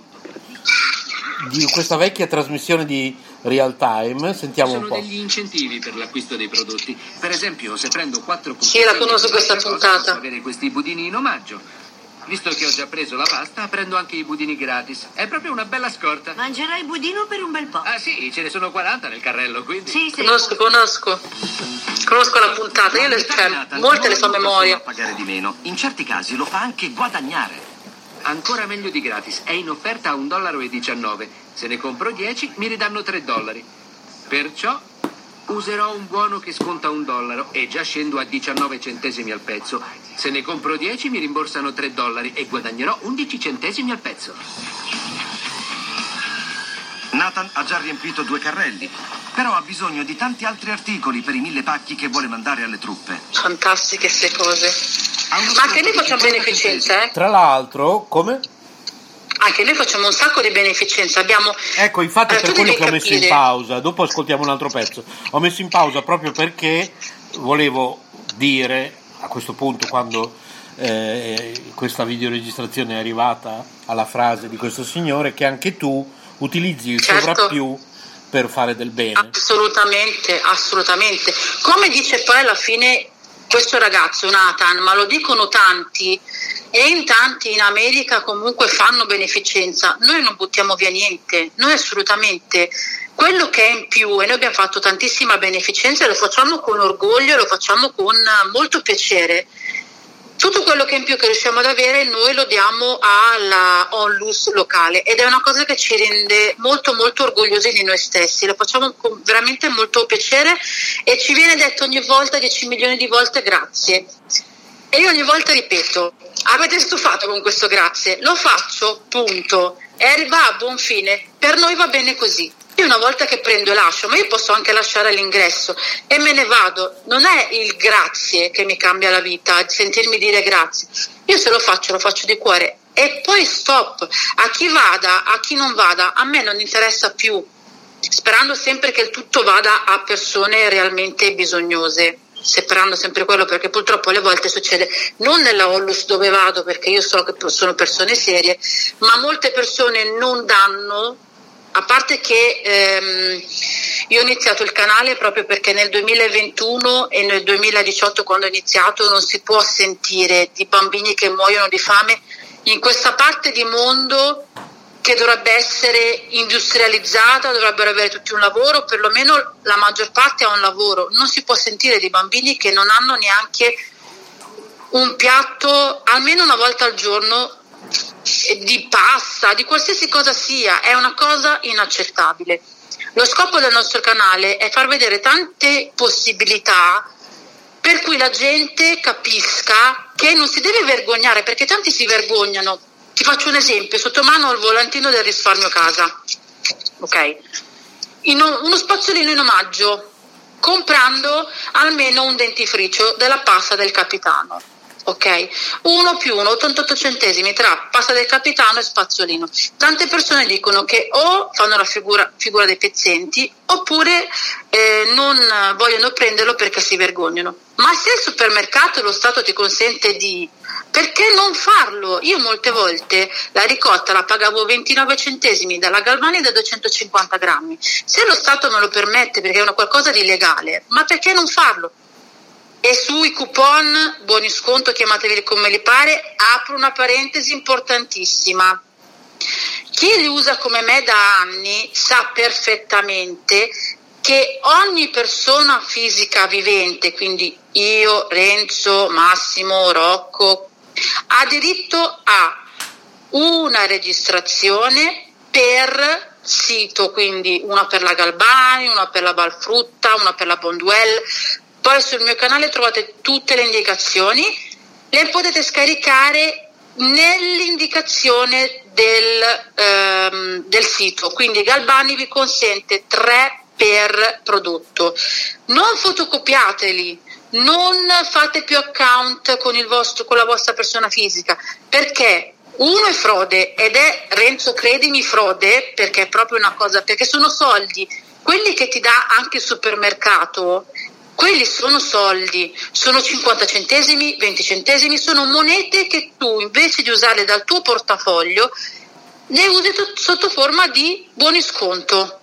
di questa vecchia trasmissione di real time, sentiamo un po'. Sono degli incentivi per l'acquisto dei prodotti. Per esempio, se prendo 4 Sì, la conosco questa puntata. Posso avere questi budini in omaggio. Visto che ho già preso la pasta, prendo anche i budini gratis. È proprio una bella scorta. Mangerai budino per un bel po'. Ah sì, ce ne sono 40 nel carrello, quindi. Sì, sì. Conosco, conosco. Conosco la puntata, io le cioè, molte le so a memoria. pagare di meno. In certi casi lo fa anche guadagnare. Ancora meglio di gratis, è in offerta a 1,19 dollaro. Se ne compro 10 mi ridanno 3 dollari. Perciò userò un buono che sconta un dollaro e già scendo a 19 centesimi al pezzo. Se ne compro 10 mi rimborsano 3 dollari e guadagnerò 11 centesimi al pezzo. Nathan ha già riempito due carrelli, però ha bisogno di tanti altri articoli per i mille pacchi che vuole mandare alle truppe. Fantastiche queste cose. Ma anche noi facciamo beneficenza, eh? Tra l'altro, come? Anche noi facciamo un sacco di beneficenza. Abbiamo... Ecco, infatti allora, per quello che ho messo in pausa, dopo ascoltiamo un altro pezzo. Ho messo in pausa proprio perché volevo dire a questo punto quando eh, questa videoregistrazione è arrivata alla frase di questo signore che anche tu utilizzi il certo. sovrappiù per fare del bene. Assolutamente, assolutamente. Come dice poi alla fine questo ragazzo Nathan, ma lo dicono tanti e in tanti in America comunque fanno beneficenza, noi non buttiamo via niente, noi assolutamente. Quello che è in più e noi abbiamo fatto tantissima beneficenza lo facciamo con orgoglio, lo facciamo con molto piacere. Tutto quello che in più che riusciamo ad avere noi lo diamo alla onlus locale ed è una cosa che ci rende molto molto orgogliosi di noi stessi, lo facciamo con veramente molto piacere e ci viene detto ogni volta 10 milioni di volte grazie. E io ogni volta ripeto, avete stufato con questo grazie, lo faccio, punto, e va a buon fine, per noi va bene così. Io una volta che prendo e lascio, ma io posso anche lasciare all'ingresso e me ne vado. Non è il grazie che mi cambia la vita, sentirmi dire grazie. Io se lo faccio, lo faccio di cuore e poi stop. A chi vada, a chi non vada, a me non interessa più, sperando sempre che il tutto vada a persone realmente bisognose sperando sempre quello perché purtroppo alle volte succede non nella Ollus dove vado perché io so che sono persone serie ma molte persone non danno a parte che ehm, io ho iniziato il canale proprio perché nel 2021 e nel 2018 quando ho iniziato non si può sentire di bambini che muoiono di fame in questa parte di mondo che dovrebbe essere industrializzata, dovrebbero avere tutti un lavoro, perlomeno la maggior parte ha un lavoro. Non si può sentire di bambini che non hanno neanche un piatto almeno una volta al giorno di pasta, di qualsiasi cosa sia, è una cosa inaccettabile. Lo scopo del nostro canale è far vedere tante possibilità per cui la gente capisca che non si deve vergognare, perché tanti si vergognano ti faccio un esempio, sotto mano ho il volantino del risparmio casa, ok? In uno spazzolino in omaggio, comprando almeno un dentifricio della pasta del capitano ok? 1 più 1, 88 centesimi tra pasta del capitano e spazzolino. Tante persone dicono che o fanno la figura, figura dei pezzenti oppure eh, non vogliono prenderlo perché si vergognano. Ma se il supermercato lo Stato ti consente di... Perché non farlo? Io molte volte la ricotta la pagavo 29 centesimi dalla Galvani da 250 grammi. Se lo Stato me lo permette perché è una qualcosa di legale, ma perché non farlo? E sui coupon, buoni sconto, chiamatevi come li pare, apro una parentesi importantissima. Chi li usa come me da anni sa perfettamente che ogni persona fisica vivente, quindi io, Renzo, Massimo, Rocco, ha diritto a una registrazione per sito, quindi una per la Galbani, una per la Balfrutta, una per la Bondwell, poi sul mio canale trovate tutte le indicazioni, le potete scaricare nell'indicazione del, ehm, del sito, quindi Galbani vi consente 3 per prodotto. Non fotocopiateli, non fate più account con, vostro, con la vostra persona fisica, perché uno è frode ed è Renzo credimi frode perché è proprio una cosa perché sono soldi. Quelli che ti dà anche il supermercato quelli sono soldi, sono 50 centesimi, 20 centesimi, sono monete che tu invece di usarle dal tuo portafoglio le usi sotto forma di buoni sconto.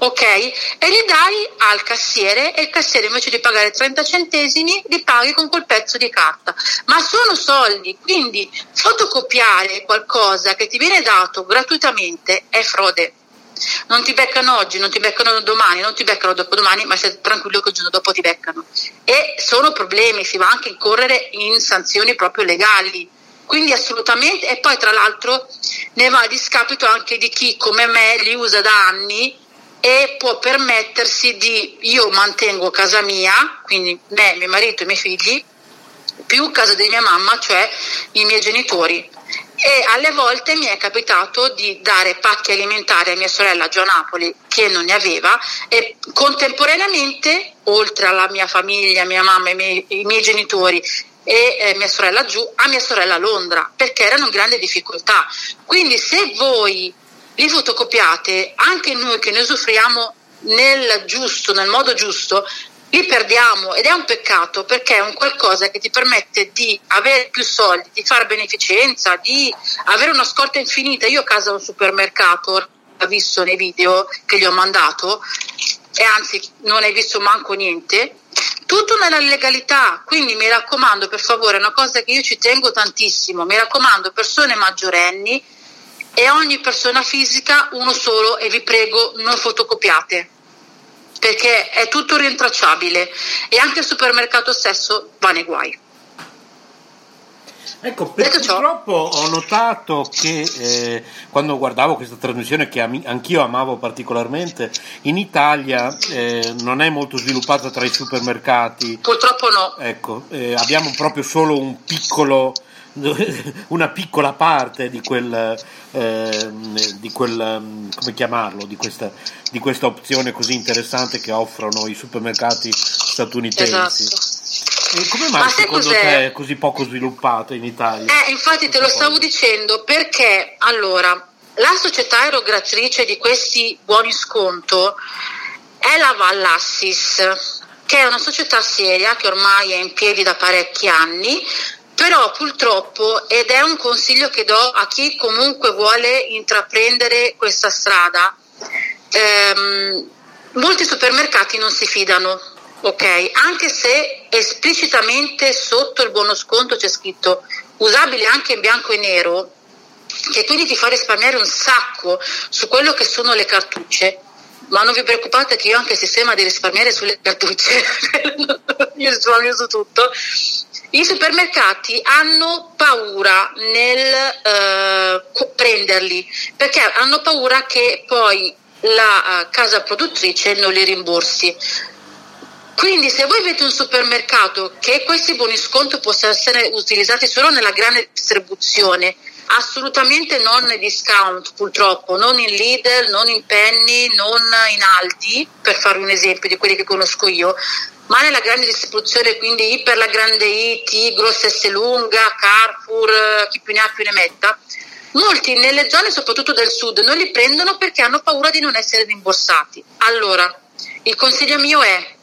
Ok? E li dai al cassiere e il cassiere invece di pagare 30 centesimi li paghi con quel pezzo di carta. Ma sono soldi, quindi fotocopiare qualcosa che ti viene dato gratuitamente è frode non ti beccano oggi, non ti beccano domani, non ti beccano dopodomani, ma stai tranquillo che il giorno dopo ti beccano. E sono problemi, si va anche a incorrere in sanzioni proprio legali. Quindi assolutamente, e poi tra l'altro ne va a discapito anche di chi come me li usa da anni e può permettersi di, io mantengo casa mia, quindi me, mio marito e i miei figli, più casa di mia mamma, cioè i miei genitori e alle volte mi è capitato di dare pacchi alimentari a mia sorella giù a Napoli che non ne aveva e contemporaneamente oltre alla mia famiglia, mia mamma, i miei, i miei genitori e eh, mia sorella giù a mia sorella Londra perché erano in grande difficoltà. Quindi se voi li fotocopiate anche noi che ne usufruiamo nel giusto, nel modo giusto li perdiamo ed è un peccato perché è un qualcosa che ti permette di avere più soldi, di fare beneficenza, di avere una scorta infinita. Io a casa ho un supermercato, ho visto nei video che gli ho mandato e anzi non hai visto manco niente. Tutto nella legalità, quindi mi raccomando per favore, è una cosa che io ci tengo tantissimo, mi raccomando persone maggiorenni e ogni persona fisica uno solo e vi prego non fotocopiate perché è tutto rintracciabile e anche il supermercato stesso va nei guai. Ecco, purtroppo ho notato che eh, quando guardavo questa trasmissione che am- anch'io amavo particolarmente, in Italia eh, non è molto sviluppata tra i supermercati. Purtroppo no. Ecco, eh, abbiamo proprio solo un piccolo [LAUGHS] una piccola parte di quel, eh, di quel come chiamarlo, di questa, di questa, opzione così interessante che offrono i supermercati statunitensi. Esatto. Come mai secondo cos'è? te è così poco sviluppata in Italia? Eh, infatti te lo stavo dicendo perché allora la società erogatrice di questi buoni sconto è la Vallassis, che è una società seria che ormai è in piedi da parecchi anni, però purtroppo, ed è un consiglio che do a chi comunque vuole intraprendere questa strada, ehm, molti supermercati non si fidano, ok? Anche se esplicitamente sotto il buono sconto c'è scritto usabile anche in bianco e nero, che quindi ti fa risparmiare un sacco su quello che sono le cartucce. Ma non vi preoccupate che io anche il sistema di risparmiare sulle cartucce, [LAUGHS] io risparmio su tutto. I supermercati hanno paura nel eh, prenderli perché hanno paura che poi la uh, casa produttrice non li rimborsi. Quindi se voi avete un supermercato che questi buoni sconto possano essere utilizzati solo nella grande distribuzione, assolutamente non nei discount purtroppo, non in Lidl, non in Penny, non in Aldi, per fare un esempio di quelli che conosco io, ma nella grande distribuzione, quindi I per la grande I, T, grossa S lunga, Carrefour, chi più ne ha più ne metta, molti nelle zone soprattutto del sud non li prendono perché hanno paura di non essere rimborsati. Allora, il consiglio mio è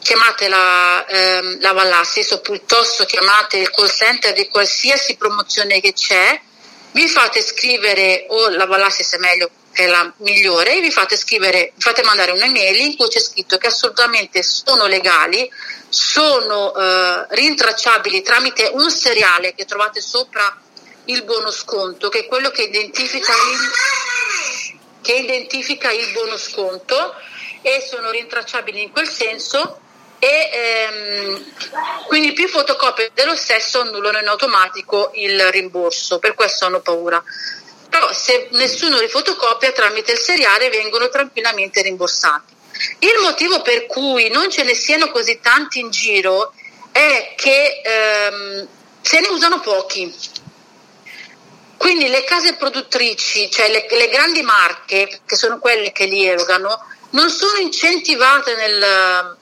chiamate la, ehm, la Vallassis o piuttosto chiamate il call center di qualsiasi promozione che c'è, vi fate scrivere o la Vallassis è meglio è la migliore vi fate scrivere, vi fate mandare un'email in cui c'è scritto che assolutamente sono legali, sono eh, rintracciabili tramite un seriale che trovate sopra il buono sconto, che è quello che identifica il, che identifica il buono sconto e sono rintracciabili in quel senso e ehm, quindi più fotocopie dello stesso annullano in automatico il rimborso, per questo hanno paura. Però se nessuno li fotocopia tramite il seriale vengono tranquillamente rimborsati. Il motivo per cui non ce ne siano così tanti in giro è che ehm, se ne usano pochi. Quindi le case produttrici, cioè le, le grandi marche, che sono quelle che li erogano, non sono incentivate nel,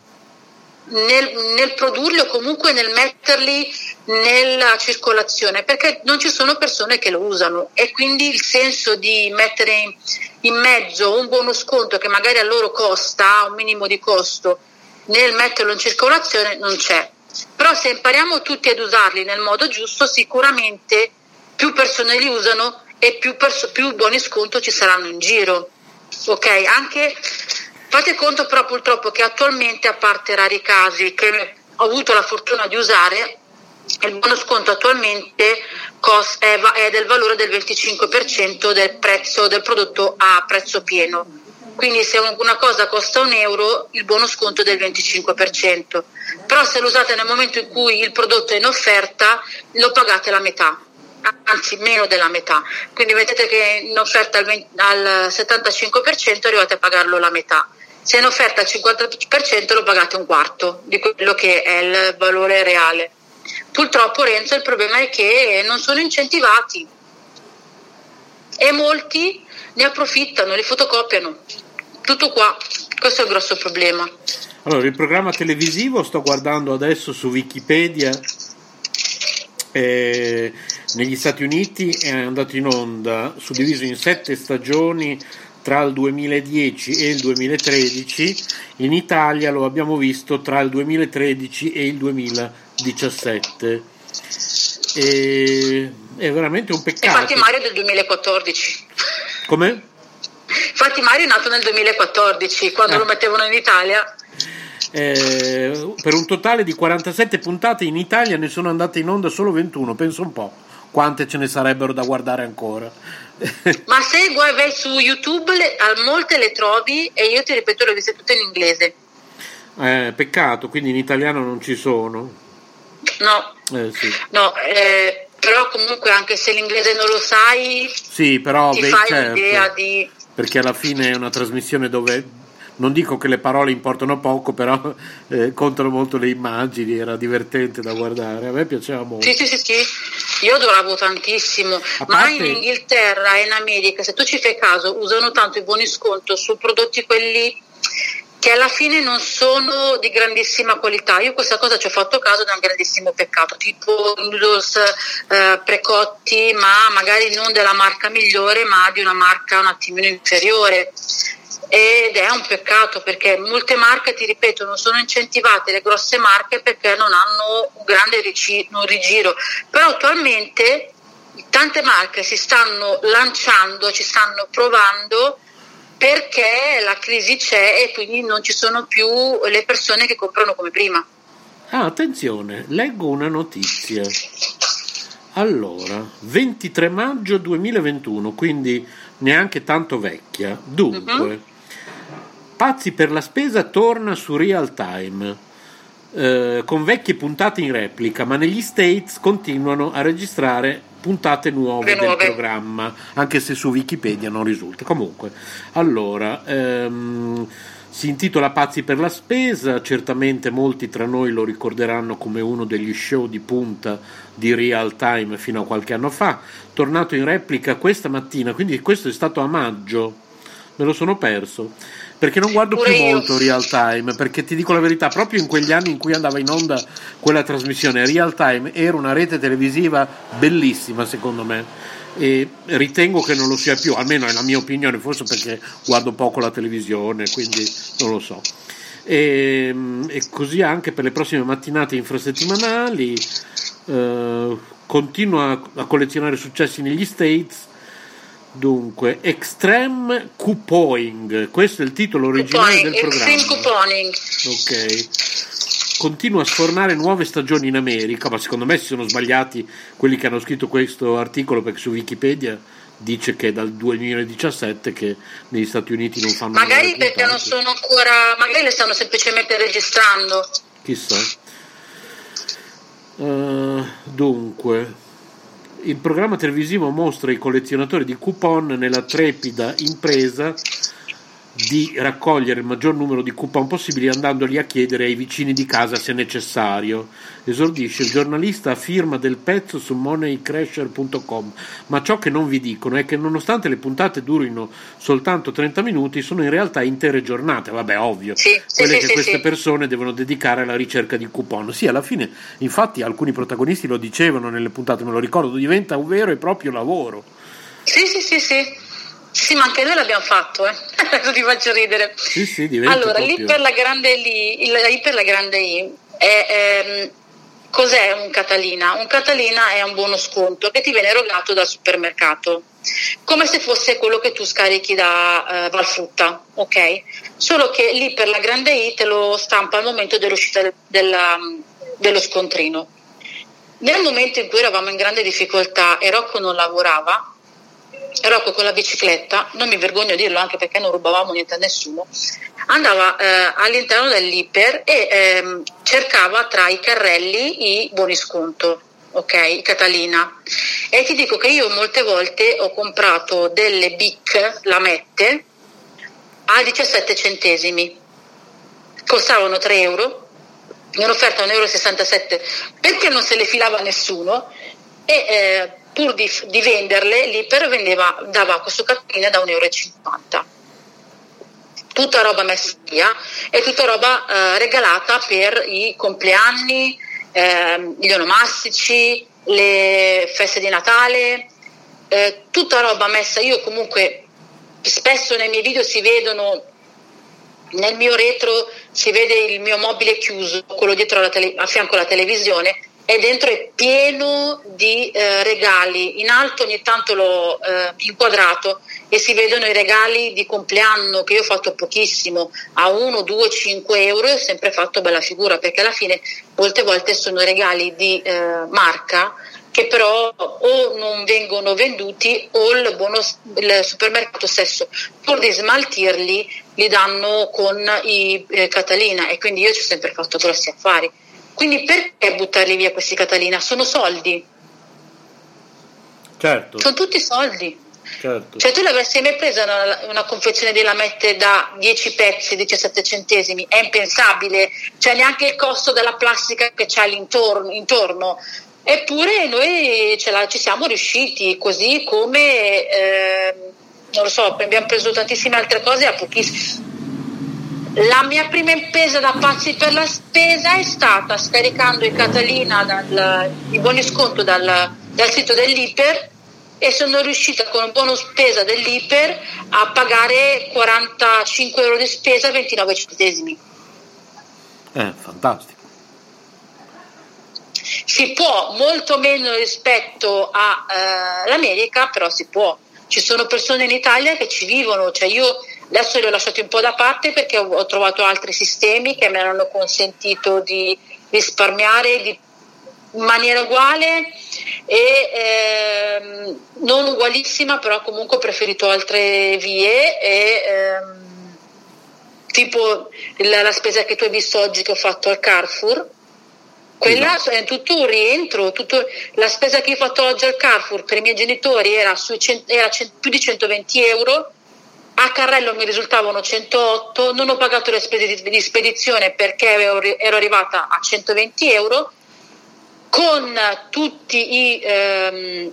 nel, nel produrli o comunque nel metterli nella circolazione perché non ci sono persone che lo usano e quindi il senso di mettere in, mezzo un buono sconto che magari a loro costa un minimo di costo nel metterlo in circolazione non c'è. Però se impariamo tutti ad usarli nel modo giusto sicuramente più persone li usano e più, perso- più buoni sconto ci saranno in giro. Ok? Anche Fate conto però purtroppo che attualmente, a parte rari casi che ho avuto la fortuna di usare, il buono sconto attualmente è del valore del 25% del prezzo del prodotto a prezzo pieno. Quindi se una cosa costa un euro, il buono sconto è del 25%. Però se lo usate nel momento in cui il prodotto è in offerta, lo pagate la metà anzi meno della metà. Quindi mettete che in offerta al, 20, al 75% arrivate a pagarlo la metà. Se in offerta al 50% lo pagate un quarto di quello che è il valore reale. Purtroppo Renzo il problema è che non sono incentivati e molti ne approfittano, li fotocopiano. Tutto qua, questo è il grosso problema. Allora, il programma televisivo sto guardando adesso su Wikipedia. Eh, negli Stati Uniti è andato in onda, suddiviso in sette stagioni tra il 2010 e il 2013, in Italia lo abbiamo visto tra il 2013 e il 2017. E è veramente un peccato. Infatti Mario è del 2014. Come? Infatti Mario è nato nel 2014, quando ah. lo mettevano in Italia. Eh, per un totale di 47 puntate in Italia ne sono andate in onda solo 21, penso un po' quante ce ne sarebbero da guardare ancora. [LAUGHS] Ma se vai su YouTube, le, molte le trovi e io ti ripeto, le ho viste tutte in inglese. Eh, peccato, quindi in italiano non ci sono. No, eh, sì. no eh, però comunque anche se l'inglese non lo sai, sì, però, ti beh, fai certo, l'idea di... Perché alla fine è una trasmissione dove non dico che le parole importano poco, però eh, contano molto le immagini, era divertente da guardare, a me piaceva molto. Sì, sì, sì, sì. io adoravo tantissimo, A ma parte- in Inghilterra e in America, se tu ci fai caso, usano tanto i buoni sconto su prodotti quelli che alla fine non sono di grandissima qualità. Io questa cosa ci ho fatto caso ed è un grandissimo peccato, tipo noodles eh, precotti, ma magari non della marca migliore, ma di una marca un attimino inferiore. Ed è un peccato perché molte marche, ti ripeto, non sono incentivate le grosse marche perché non hanno un grande rigiro. Però attualmente tante marche si stanno lanciando, ci stanno provando perché la crisi c'è e quindi non ci sono più le persone che comprano come prima. Ah, attenzione, leggo una notizia. Allora, 23 maggio 2021, quindi neanche tanto vecchia. Dunque, Pazzi per la spesa torna su Real Time. eh, con vecchie puntate in replica, ma negli States continuano a registrare puntate nuove Le del nuove. programma, anche se su Wikipedia non risulta. Comunque, allora, ehm, si intitola Pazzi per la spesa, certamente molti tra noi lo ricorderanno come uno degli show di punta di real time fino a qualche anno fa, tornato in replica questa mattina, quindi questo è stato a maggio, me lo sono perso. Perché non guardo Pure più io. molto real time, perché ti dico la verità, proprio in quegli anni in cui andava in onda quella trasmissione real time era una rete televisiva bellissima secondo me e ritengo che non lo sia più, almeno è la mia opinione, forse perché guardo poco la televisione, quindi non lo so. E, e così anche per le prossime mattinate infrasettimanali, eh, continuo a, a collezionare successi negli States. Dunque, Extreme Couponing, questo è il titolo originale Couponing, del programma. extreme couponing. Ok. Continua a sfornare nuove stagioni in America, ma secondo me si sono sbagliati quelli che hanno scritto questo articolo perché su Wikipedia dice che è dal 2017 che negli Stati Uniti non fanno Magari perché non sono ancora, magari le stanno semplicemente registrando. Chissà. Eh, dunque, il programma televisivo mostra i collezionatori di coupon nella trepida impresa di raccogliere il maggior numero di coupon possibili andandoli a chiedere ai vicini di casa se necessario. Esordisce il giornalista a firma del pezzo su moneycrasher.com. Ma ciò che non vi dicono è che nonostante le puntate durino soltanto 30 minuti, sono in realtà intere giornate. Vabbè, ovvio. Sì, Quelle sì, che sì, queste persone devono dedicare alla ricerca di coupon. Sì, alla fine, infatti, alcuni protagonisti lo dicevano nelle puntate, me lo ricordo, diventa un vero e proprio lavoro. Sì, sì, sì, sì. Sì, ma anche noi l'abbiamo fatto, eh. [LAUGHS] Ti faccio ridere. Sì, sì, Allora, lì per la grande I, il- I per la grande I è, ehm, cos'è un Catalina? Un Catalina è un buono sconto che ti viene erogato dal supermercato, come se fosse quello che tu scarichi da eh, Valfrutta, ok? Solo che lì per la grande I te lo stampa al momento dell'uscita del- della- dello scontrino. Nel momento in cui eravamo in grande difficoltà e Rocco non lavorava, Rocco con la bicicletta, non mi vergogno a dirlo anche perché non rubavamo niente a nessuno, andava eh, all'interno dell'iper e ehm, cercava tra i carrelli i buoni sconto, ok, Catalina. E ti dico che io molte volte ho comprato delle bic lamette a 17 centesimi, costavano 3 euro, in offerta 1,67 euro perché non se le filava nessuno? E eh, pur di, di venderle l'Iper vendeva, dava questo Catalina da 1,50 euro tutta roba messa via e tutta roba eh, regalata per i compleanni, ehm, gli onomastici, le feste di Natale, eh, tutta roba messa. Io comunque spesso nei miei video si vedono, nel mio retro si vede il mio mobile chiuso, quello dietro tele- a fianco alla televisione e dentro è pieno di eh, regali. In alto ogni tanto l'ho eh, inquadrato e si vedono i regali di compleanno che io ho fatto pochissimo, a 1, 2, 5 euro e ho sempre fatto bella figura perché alla fine molte volte sono regali di eh, marca che però o non vengono venduti o il, buono, il supermercato stesso pur di smaltirli li danno con i eh, Catalina e quindi io ci ho sempre fatto grossi affari. Quindi perché buttarli via questi Catalina? Sono soldi, Certo. sono tutti soldi. certo. Cioè tu l'avresti mai presa una, una confezione di lamette da 10 pezzi, 17 centesimi? È impensabile, cioè neanche il costo della plastica che c'è all'intorno. Intorno. Eppure noi ce la, ci siamo riusciti, così come, eh, non lo so, abbiamo preso tantissime altre cose a pochissimo. La mia prima impesa da pazzi per la spesa è stata scaricando in Catalina dal, i buoni sconto dal, dal sito dell'Iper e sono riuscita con un buono spesa dell'Iper a pagare 45 euro di spesa 29 centesimi. Eh, fantastico. Si può molto meno rispetto all'America, però si può. Ci sono persone in Italia che ci vivono, cioè io adesso li ho lasciati un po' da parte perché ho, ho trovato altri sistemi che mi hanno consentito di risparmiare di in maniera uguale e ehm, non ugualissima, però comunque ho preferito altre vie e ehm, tipo la, la, spesa che tu hai visto oggi che ho fatto al Carrefour. Quella è tutto un rientro, tutto, la spesa che ho fatto oggi al Carrefour per i miei genitori era, sui, era più di 120 euro, a Carrello mi risultavano 108, non ho pagato le spese di, di spedizione perché ero arrivata a 120 euro con tutti i ehm,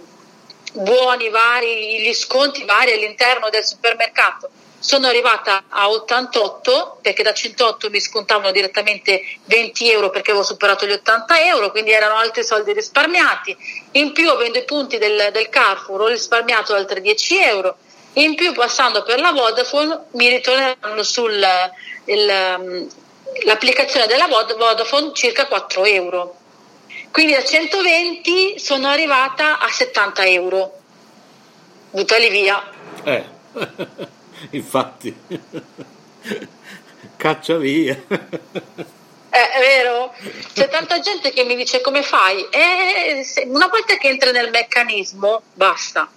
buoni vari, gli sconti vari all'interno del supermercato. Sono arrivata a 88 perché da 108 mi scontavano direttamente 20 euro perché avevo superato gli 80 euro, quindi erano altri soldi risparmiati. In più, avendo i punti del, del Carrefour, ho risparmiato altri 10 euro. In più, passando per la Vodafone, mi ritorneranno sull'applicazione della Vodafone circa 4 euro. Quindi da 120 sono arrivata a 70 euro. Buttali via. Eh, [LAUGHS] infatti, caccia via. Eh, è vero? C'è tanta gente che mi dice come fai? E una volta che entri nel meccanismo, basta.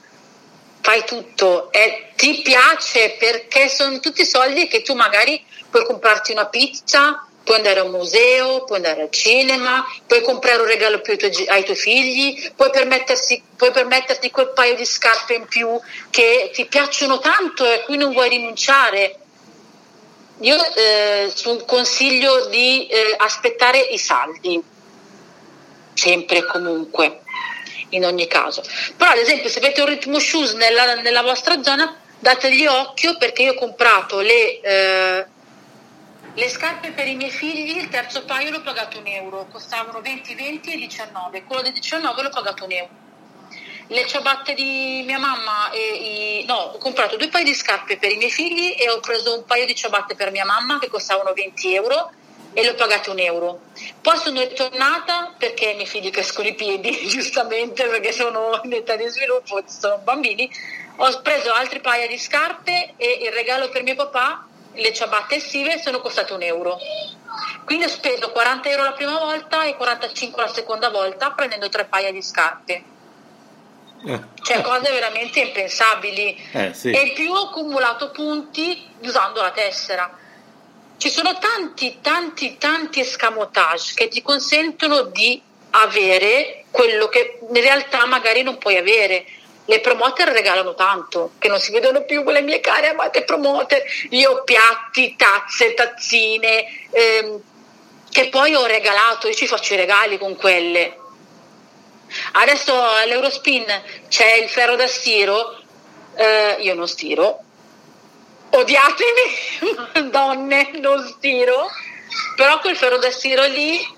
Fai tutto. E ti piace perché sono tutti soldi che tu magari puoi comprarti una pizza, puoi andare a un museo, puoi andare al cinema, puoi comprare un regalo ai tuoi, ai tuoi figli, puoi, puoi permetterti quel paio di scarpe in più che ti piacciono tanto e a cui non vuoi rinunciare. Io eh, consiglio di eh, aspettare i saldi, sempre e comunque, in ogni caso. Però ad esempio se avete un ritmo shoes nella, nella vostra zona, dategli occhio perché io ho comprato le... Eh, le scarpe per i miei figli, il terzo paio l'ho pagato un euro, costavano 20, 20 e 19, quello di 19 l'ho pagato un euro. Le ciabatte di mia mamma, e i... no, ho comprato due paio di scarpe per i miei figli e ho preso un paio di ciabatte per mia mamma che costavano 20 euro e le ho pagate un euro. Poi sono ritornata perché i miei figli crescono i piedi, [LAUGHS] giustamente perché sono in età di sviluppo, sono bambini. Ho preso altri paia di scarpe e il regalo per mio papà le ciabatte estive sono costate un euro. Quindi ho speso 40 euro la prima volta e 45 la seconda volta prendendo tre paia di scarpe. Eh. Cioè cose veramente impensabili. Eh, sì. E in più ho accumulato punti usando la tessera. Ci sono tanti, tanti, tanti escamotage che ti consentono di avere quello che in realtà magari non puoi avere le promoter regalano tanto, che non si vedono più quelle mie care amate promoter. Io ho piatti, tazze, tazzine, ehm, che poi ho regalato, io ci faccio i regali con quelle. Adesso all'Eurospin c'è il ferro da stiro, eh, io non stiro, odiatemi, [LAUGHS] donne, non stiro, però quel ferro da stiro lì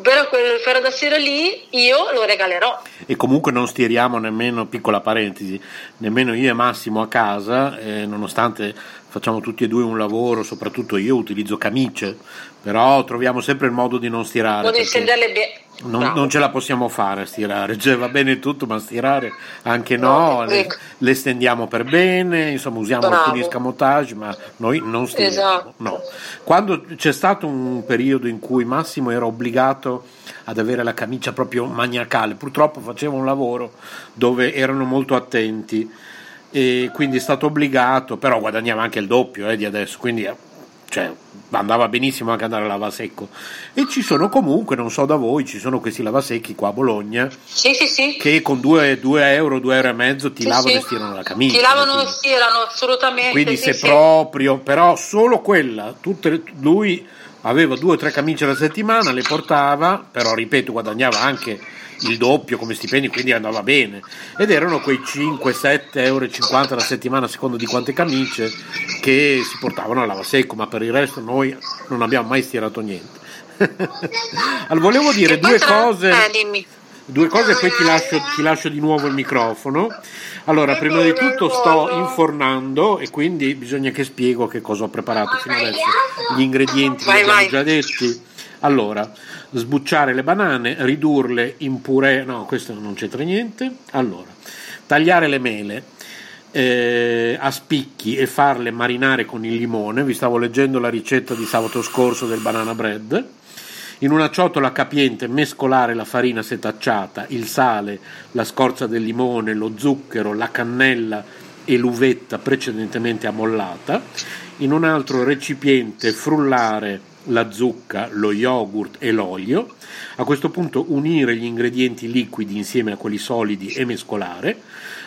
però quel ferro da stiro lì io lo regalerò. E comunque non stiriamo nemmeno, piccola parentesi, nemmeno io e Massimo a casa, eh, nonostante facciamo tutti e due un lavoro, soprattutto io utilizzo camicie, però troviamo sempre il modo di non stirare. di stenderle bene. Non, non, ce la possiamo fare a stirare, cioè va bene tutto, ma stirare anche no, no le, le, stendiamo per bene, insomma usiamo Bravo. alcuni scamotage, ma noi non stiriamo. Esatto. No. Quando c'è stato un periodo in cui Massimo era obbligato ad avere la camicia proprio maniacale, purtroppo faceva un lavoro dove erano molto attenti e quindi è stato obbligato, però guadagnava anche il doppio eh, di adesso, quindi cioè andava benissimo anche andare a lavasecco e ci sono comunque, non so da voi, ci sono questi lavasecchi qua a Bologna sì, sì, sì. che con 2 euro, 2 euro e mezzo ti lavano e stirano la camicia. Ti lavano e stirano assolutamente. Quindi se proprio, però solo quella, tutte, lui aveva due o tre camicie alla settimana, le portava, però ripeto guadagnava anche il doppio come stipendi, quindi andava bene. Ed erano quei 5-7,50 euro alla settimana, a seconda di quante camicie, che si portavano al lavasecco, ma per il resto noi non abbiamo mai stirato niente. [LAUGHS] allora, volevo dire due cose. Eh, due cose e poi ti lascio, ti lascio, di nuovo il microfono. Allora, prima di tutto sto infornando e quindi bisogna che spiego che cosa ho preparato fino adesso. Gli ingredienti li abbiamo già detti. Allora, sbucciare le banane, ridurle in purè, no, questo non c'entra niente. Allora, tagliare le mele eh, a spicchi e farle marinare con il limone. Vi stavo leggendo la ricetta di sabato scorso del banana bread. In una ciotola capiente mescolare la farina setacciata, il sale, la scorza del limone, lo zucchero, la cannella e l'uvetta precedentemente ammollata. In un altro recipiente frullare la zucca, lo yogurt e l'olio. A questo punto unire gli ingredienti liquidi insieme a quelli solidi e mescolare.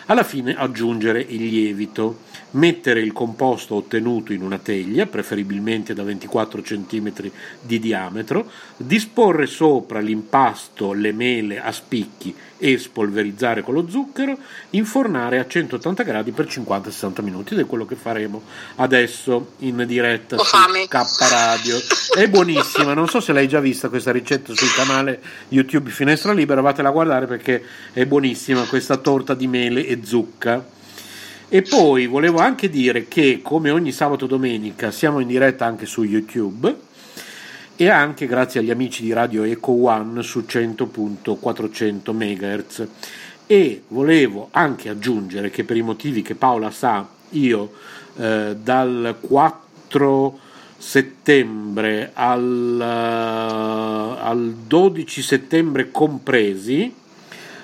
Alla fine aggiungere il lievito. Mettere il composto ottenuto in una teglia, preferibilmente da 24 cm di diametro, disporre sopra l'impasto le mele a spicchi e spolverizzare con lo zucchero, infornare a 180 gradi per 50-60 minuti ed è quello che faremo adesso in diretta Ho su fame. K Radio. È buonissima, non so se l'hai già vista questa ricetta sul canale YouTube Finestra Libera, vatela a guardare perché è buonissima questa torta di mele e zucca. E poi volevo anche dire che come ogni sabato e domenica siamo in diretta anche su YouTube e anche grazie agli amici di Radio Eco One su 100.400 MHz. E volevo anche aggiungere che per i motivi che Paola sa, io eh, dal 4 settembre al, uh, al 12 settembre compresi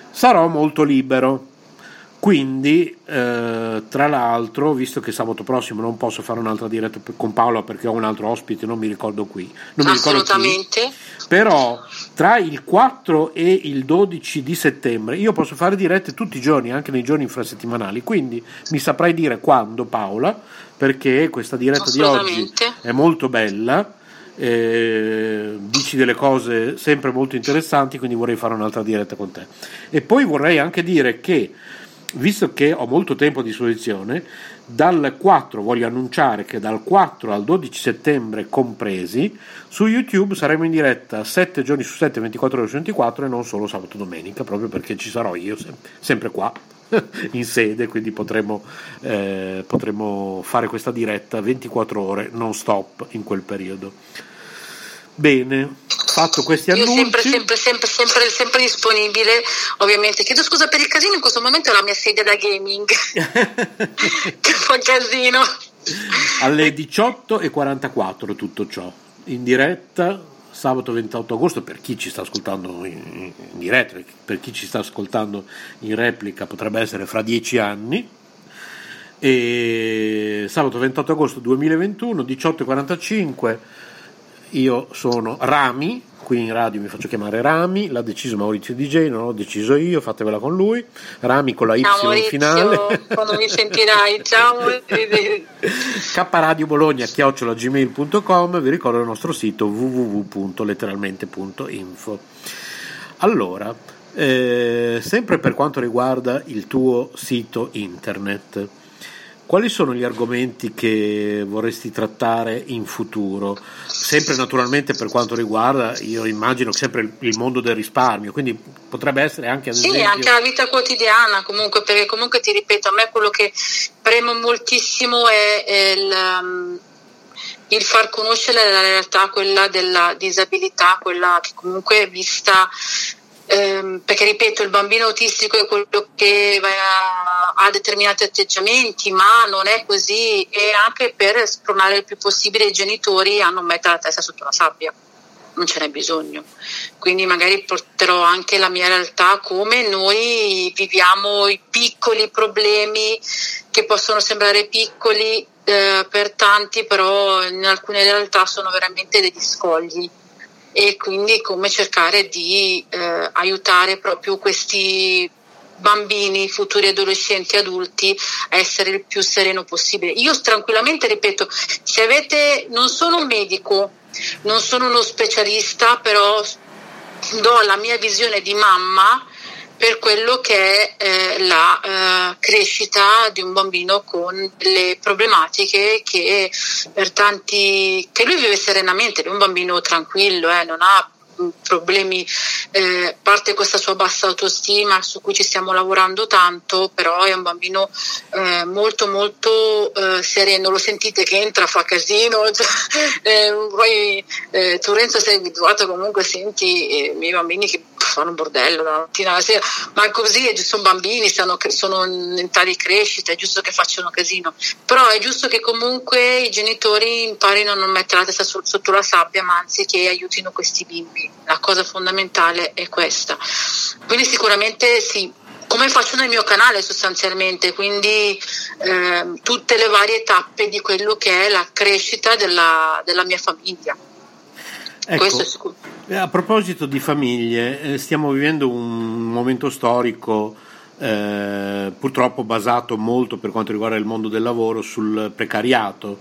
sarò molto libero quindi, eh, tra l'altro, visto che sabato prossimo non posso fare un'altra diretta con Paola perché ho un altro ospite, non mi ricordo qui. Non mi ricordo Assolutamente. chi, però, tra il 4 e il 12 di settembre io posso fare dirette tutti i giorni, anche nei giorni infrasettimanali. Quindi mi saprai dire quando, Paola, perché questa diretta di oggi è molto bella. Eh, dici delle cose sempre molto interessanti, quindi vorrei fare un'altra diretta con te. E poi vorrei anche dire che visto che ho molto tempo a disposizione, dal 4 voglio annunciare che dal 4 al 12 settembre compresi su YouTube saremo in diretta 7 giorni su 7, 24 ore su 24 e non solo sabato e domenica, proprio perché ci sarò io sempre qua [LAUGHS] in sede, quindi potremo, eh, potremo fare questa diretta 24 ore non stop in quel periodo. Bene, fatto questi annunci. Io sempre, sempre, sempre, sempre, sempre disponibile, ovviamente. Chiedo scusa per il casino, in questo momento è la mia sedia da gaming. [LAUGHS] che fa casino. Alle 18.44 tutto ciò, in diretta sabato 28 agosto per chi ci sta ascoltando in, in diretta, per chi ci sta ascoltando in replica potrebbe essere fra dieci anni. E sabato 28 agosto 2021, 18.45 io sono Rami, qui in radio mi faccio chiamare Rami, l'ha deciso Maurizio DJ, non l'ho deciso io, fatevela con lui. Rami con la Y ciao, Maurizio, finale. Quando mi sentirai, ciao. K Radio Bologna chiocciolagmail.com, vi ricordo il nostro sito www.letteralmente.info. Allora, eh, sempre per quanto riguarda il tuo sito internet, quali sono gli argomenti che vorresti trattare in futuro? Sempre naturalmente per quanto riguarda, io immagino sempre il mondo del risparmio, quindi potrebbe essere anche ad Sì, esempio... anche la vita quotidiana comunque, perché comunque ti ripeto, a me quello che premo moltissimo è, è il, um, il far conoscere la realtà, quella della disabilità, quella che comunque è vista ehm, perché ripeto il bambino autistico è quello che va, ha determinati atteggiamenti ma non è così e anche per spronare il più possibile i genitori a non mettere la testa sotto la sabbia. Non ce n'è bisogno. Quindi magari porterò anche la mia realtà come noi viviamo i piccoli problemi che possono sembrare piccoli eh, per tanti, però in alcune realtà sono veramente degli scogli e quindi come cercare di eh, aiutare proprio questi bambini, futuri adolescenti, adulti a essere il più sereno possibile. Io tranquillamente ripeto, se avete, non sono un medico, non sono uno specialista, però do la mia visione di mamma per quello che è eh, la eh, crescita di un bambino con le problematiche che per tanti che lui vive serenamente, è un bambino tranquillo, eh, non ha problemi, eh, parte questa sua bassa autostima su cui ci stiamo lavorando tanto, però è un bambino eh, molto molto eh, sereno, lo sentite che entra, fa casino, [LAUGHS] cioè, eh, poi eh, tu Renzo sei abituato comunque senti eh, i miei bambini che fanno un bordello dalla mattina alla sera, ma così sono bambini, stanno, sono in età di crescita, è giusto che facciano casino, però è giusto che comunque i genitori imparino a non mettere la testa sotto la sabbia, ma anzi che aiutino questi bimbi la cosa fondamentale è questa. Quindi sicuramente sì, come faccio nel mio canale sostanzialmente, quindi eh, tutte le varie tappe di quello che è la crescita della, della mia famiglia. Ecco, a proposito di famiglie, eh, stiamo vivendo un momento storico eh, purtroppo basato molto per quanto riguarda il mondo del lavoro sul precariato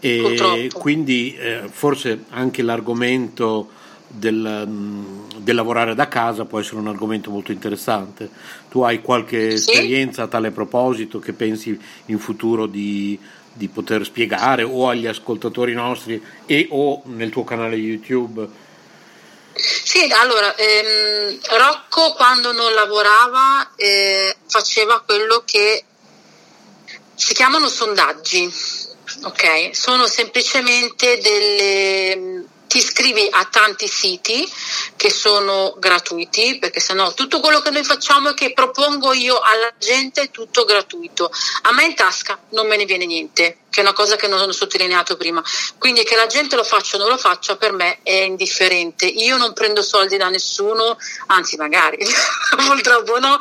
e purtroppo. quindi eh, forse anche l'argomento del, mm, del, lavorare da casa può essere un argomento molto interessante. Tu hai qualche sì. esperienza a tale proposito che pensi in futuro di, di, poter spiegare o agli ascoltatori nostri e o nel tuo canale YouTube? Sì, allora, ehm, Rocco quando non lavorava eh, faceva quello che si chiamano sondaggi, ok? Sono semplicemente delle ti iscrivi a tanti siti che sono gratuiti, perché sennò tutto quello che noi facciamo e che propongo io alla gente è tutto gratuito. A me in tasca non me ne viene niente, che è una cosa che non ho sottolineato prima. Quindi che la gente lo faccia o non lo faccia per me è indifferente. Io non prendo soldi da nessuno, anzi magari, [LAUGHS] purtroppo no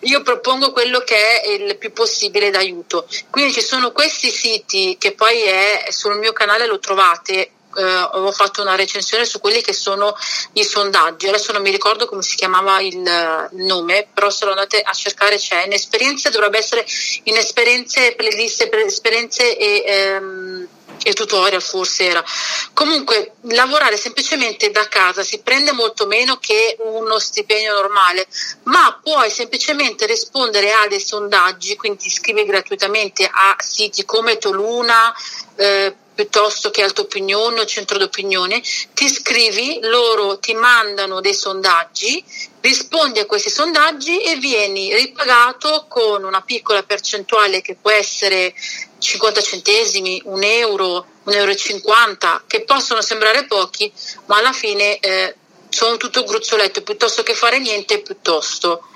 io propongo quello che è il più possibile d'aiuto. Quindi ci sono questi siti che poi è sul mio canale lo trovate eh, avevo fatto una recensione su quelli che sono i sondaggi, adesso non mi ricordo come si chiamava il, nome, però se lo andate a cercare c'è, in esperienze dovrebbe essere in esperienze, playlist, esperienze e... Ehm, e tutorial forse era. Comunque lavorare semplicemente da casa si prende molto meno che uno stipendio normale, ma puoi semplicemente rispondere a dei sondaggi, quindi ti iscrivi gratuitamente a siti come Toluna, eh, piuttosto che alta opinione o centro d'opinione, ti iscrivi, loro ti mandano dei sondaggi, rispondi a questi sondaggi e vieni ripagato con una piccola percentuale che può essere 50 centesimi, un euro, un euro e 50, che possono sembrare pochi, ma alla fine eh, sono tutto gruzzoletto, piuttosto che fare niente, piuttosto.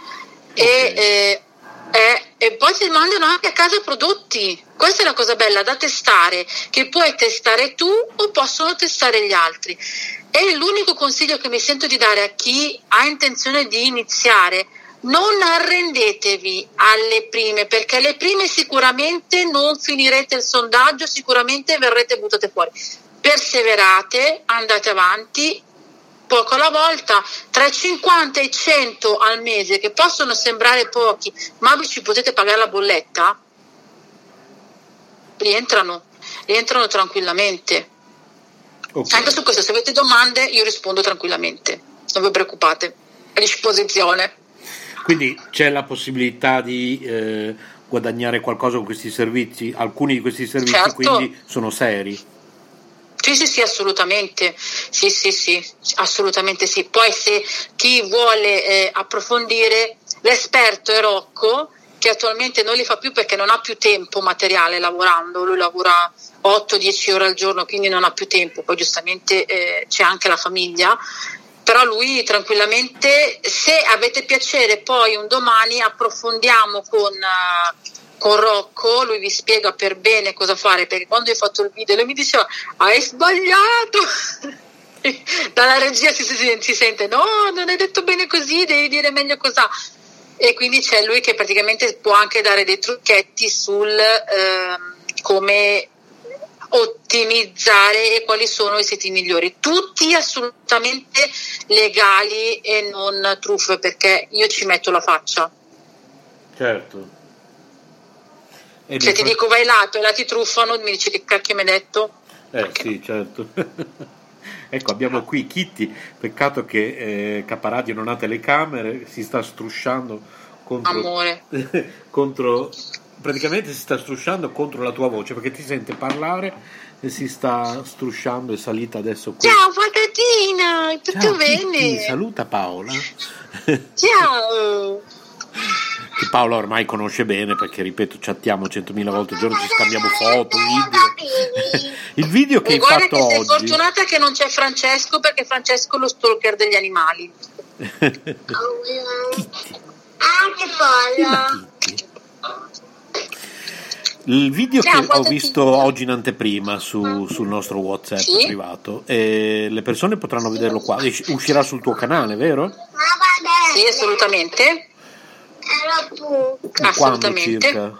Okay. E, eh, eh, e poi ti mandano anche a casa prodotti. Questa è la cosa bella da testare, che puoi testare tu o possono testare gli altri. E l'unico consiglio che mi sento di dare a chi ha intenzione di iniziare, non arrendetevi alle prime, perché alle prime sicuramente non finirete il sondaggio, sicuramente verrete buttate fuori. Perseverate, andate avanti poco alla volta, tra i 50 e i 100 al mese, che possono sembrare pochi, ma vi ci potete pagare la bolletta, rientrano, rientrano tranquillamente. Okay. Anche su questo, se avete domande, io rispondo tranquillamente, non vi preoccupate, a disposizione. Quindi c'è la possibilità di eh, guadagnare qualcosa con questi servizi? Alcuni di questi servizi certo. quindi sono seri? Sì, sì, sì, assolutamente. Sì, sì, sì, assolutamente sì. Poi se chi vuole eh, approfondire, l'esperto è Rocco, che attualmente non li fa più perché non ha più tempo materiale lavorando, lui lavora 8-10 ore al giorno, quindi non ha più tempo, poi giustamente eh, c'è anche la famiglia, però lui tranquillamente, se avete piacere poi un domani approfondiamo con... Uh, con Rocco, lui vi spiega per bene cosa fare, perché quando io ho fatto il video lui mi diceva hai sbagliato. [LAUGHS] Dalla regia si, si, si, sente no, non hai detto bene così, devi dire meglio cosa. E quindi c'è lui che praticamente può anche dare dei trucchetti sul... Ehm, come ottimizzare e quali sono i siti migliori. Tutti assolutamente legali e non truffe perché io ci metto la faccia. Certo. Se ti dico vai lato e là ti truffano, mi dici che cacchio mi hai detto? Eh sì, certo. [LAUGHS] ecco, abbiamo qui Kitty, peccato che eh, Caparadio non ha telecamere, si sta strusciando contro, Amore. [LAUGHS] contro praticamente si sta strusciando contro la tua voce perché ti sente parlare e si sta strusciando è salita adesso qui. Ciao patatina, tutto Ciao, bene? Kitty, saluta Paola. Ciao. Che Paola ormai conosce bene perché ripeto chattiamo 100.000 volte al giorno, ci scambiamo foto, video. [LAUGHS] Il video che E hai guarda fatto che sei oggi. fortunata che non c'è Francesco perché Francesco è lo stalker degli animali. [LAUGHS] Ah, che pollo. Kitty. Il video Ciao, che ho visto oggi in anteprima su- sul nostro WhatsApp Sì. privato, eh, le persone potranno vederlo qua. Uscirà sul tuo canale, vero? Vabbè, Sì, assolutamente. Assolutamente.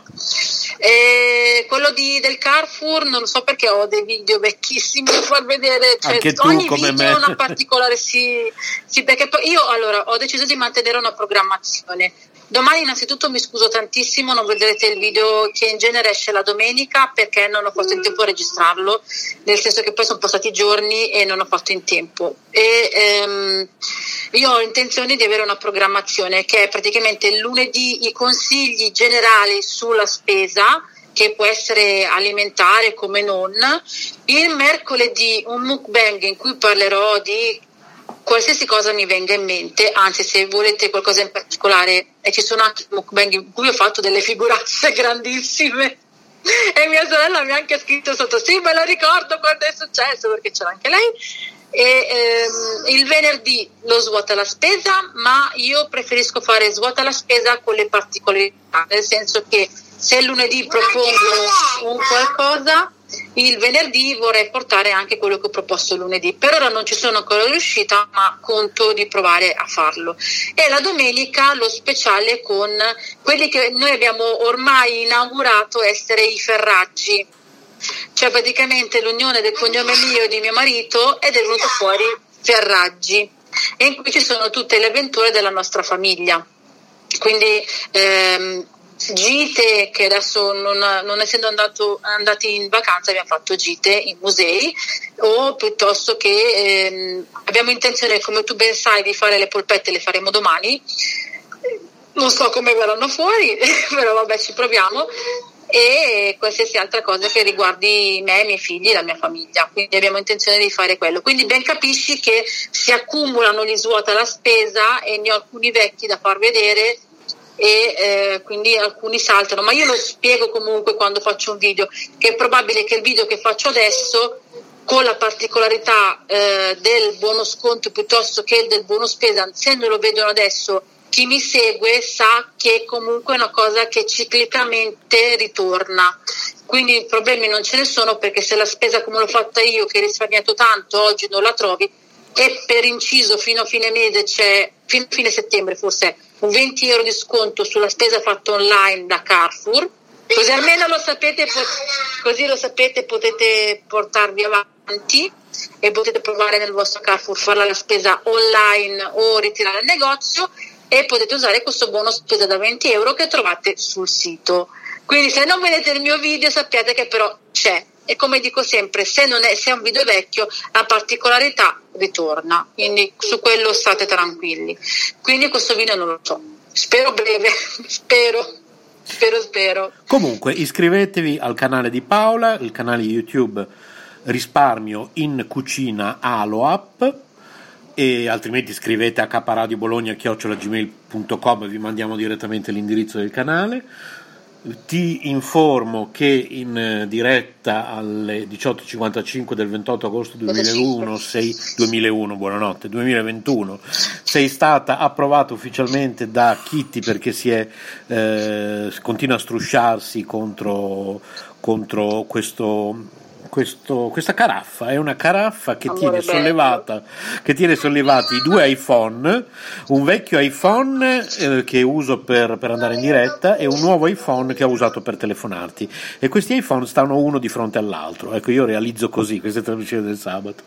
E quello di- del Carrefour non lo so perché ho dei video vecchissimi da far vedere cioè, Anche tu, ogni come video me. ha una particolare sì, sì, perché poi io allora ho deciso di mantenere una programmazione domani innanzitutto mi scuso tantissimo non vedrete il video che in genere esce la domenica perché non ho fatto in tempo a registrarlo nel senso che poi sono passati giorni e non ho fatto in tempo. E ehm, io ho intenzione di avere una programmazione che è praticamente lunedì i consigli generali sulla spesa che può essere alimentare come non, il mercoledì un mukbang in cui parlerò di qualsiasi cosa mi venga in mente, anzi se volete qualcosa in particolare, e ci sono anche mukbang in cui ho fatto delle figuracce [LAUGHS] grandissime e mia sorella mi ha anche scritto sotto, sì me lo ricordo quando è successo perché c'era anche lei. E, ehm, il venerdì lo svuota la spesa, ma io preferisco fare svuota la spesa con le particolarità, nel senso che se lunedì propongo un qualcosa, il venerdì vorrei portare anche quello che ho proposto lunedì. Per ora non ci sono ancora riuscita, ma conto di provare a farlo. E la domenica lo speciale con quelli che noi abbiamo ormai inaugurato essere i ferraggi. Cioè praticamente l'unione del cognome mio e di mio marito ed è venuto fuori Ferraggi e in cui ci sono tutte le avventure della nostra famiglia. Quindi ehm, gite che adesso non, non essendo andato, andati in vacanza abbiamo fatto gite in musei o piuttosto che ehm, abbiamo intenzione come tu ben sai di fare le polpette le faremo domani non so come verranno fuori [LAUGHS] però vabbè ci proviamo e qualsiasi altra cosa che riguardi me, i miei figli la mia famiglia. Quindi abbiamo intenzione di fare quello. Quindi ben capisci che si accumulano gli svuota la spesa e ne ho alcuni vecchi da far vedere e eh, quindi alcuni saltano, ma io lo spiego comunque quando faccio un video, che è probabile che il video che faccio adesso con la particolarità eh, del buono sconto piuttosto che del buono spesa, se non lo vedono adesso chi mi segue sa che comunque è una cosa che ciclicamente ritorna. Quindi problemi non ce ne sono perché se la spesa come l'ho fatta io, che ho risparmiato tanto, oggi non la trovi, e per inciso fino a fine mese c'è, fino a fine settembre forse, un 20 euro di sconto sulla spesa fatta online da Carrefour. Così almeno lo sapete, così lo sapete, potete portarvi avanti e potete provare nel vostro Carrefour farla la spesa online o ritirare al negozio e potete usare questo buono spesa da 20 euro che trovate sul sito. Quindi se non vedete il mio video sappiate che però c'è e come dico sempre se, è, se è un video vecchio la particolarità ritorna, quindi su quello state tranquilli. Quindi questo video non lo so, spero breve, [LAUGHS] spero. Spero, spero. Comunque iscrivetevi al canale di Paola, il canale YouTube Risparmio in Cucina Aloap e altrimenti scrivete a caparadibologna.gmail.com e vi mandiamo direttamente l'indirizzo del canale. Ti informo che in diretta alle 18.55 del 28 agosto 2001, sei, 2001, buonanotte, 2021, sei stata approvata ufficialmente da Kitty perché si è, eh, continua a strusciarsi contro, contro questo questo- questa caraffa, è una caraffa che Amore tiene, sollevata, che tiene sollevati due iPhone, un vecchio iPhone eh, che uso per, per andare in diretta e un nuovo iPhone che ho usato per telefonarti. E questi iPhone stanno uno di fronte all'altro. Ecco, io realizzo così queste trasmissioni del sabato.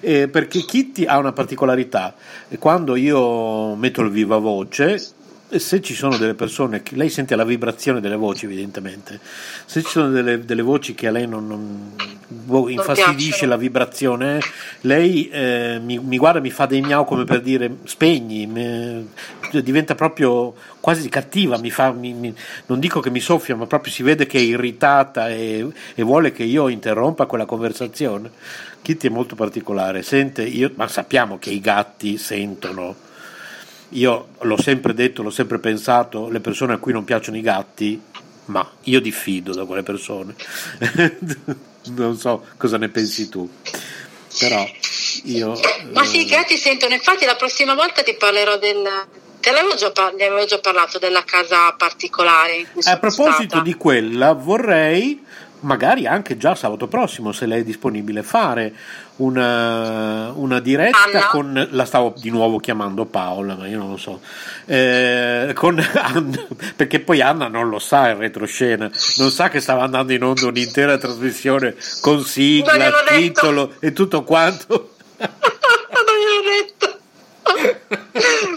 Eh, perché Kitty ha una particolarità. Quando io metto il viva voce, se ci sono delle persone lei sente la vibrazione delle voci evidentemente. Se ci sono delle, delle voci che a lei non, non- infastidisce la vibrazione lei eh, mi, mi guarda e mi fa dei miau come per dire spegni me- diventa proprio quasi cattiva mi fa, mi- mi- non dico che mi soffia ma proprio si vede che è irritata e, e vuole che io interrompa quella conversazione. Kitty è molto particolare sente io, ma sappiamo che i gatti sentono io l'ho sempre detto, l'ho sempre pensato, le persone a cui non piacciono i gatti, ma io diffido da quelle persone. [LAUGHS] non so cosa ne pensi tu, però io... Ma sì, i eh, gatti sentono, infatti la prossima volta ti parlerò del... Te l'avevo già, par- ne avevo già parlato della casa particolare A proposito stata. di quella, vorrei, magari anche già sabato prossimo, se lei è disponibile, fare una, una diretta Anna? con, la stavo di nuovo chiamando Paola, ma io non lo so, eh, con Anna, perché poi Anna non lo sa in retroscena, non sa che stava andando in onda un'intera trasmissione con sigla, gliel'ho detto. titolo e tutto quanto. [LAUGHS] non gliel'ho detto. [LAUGHS]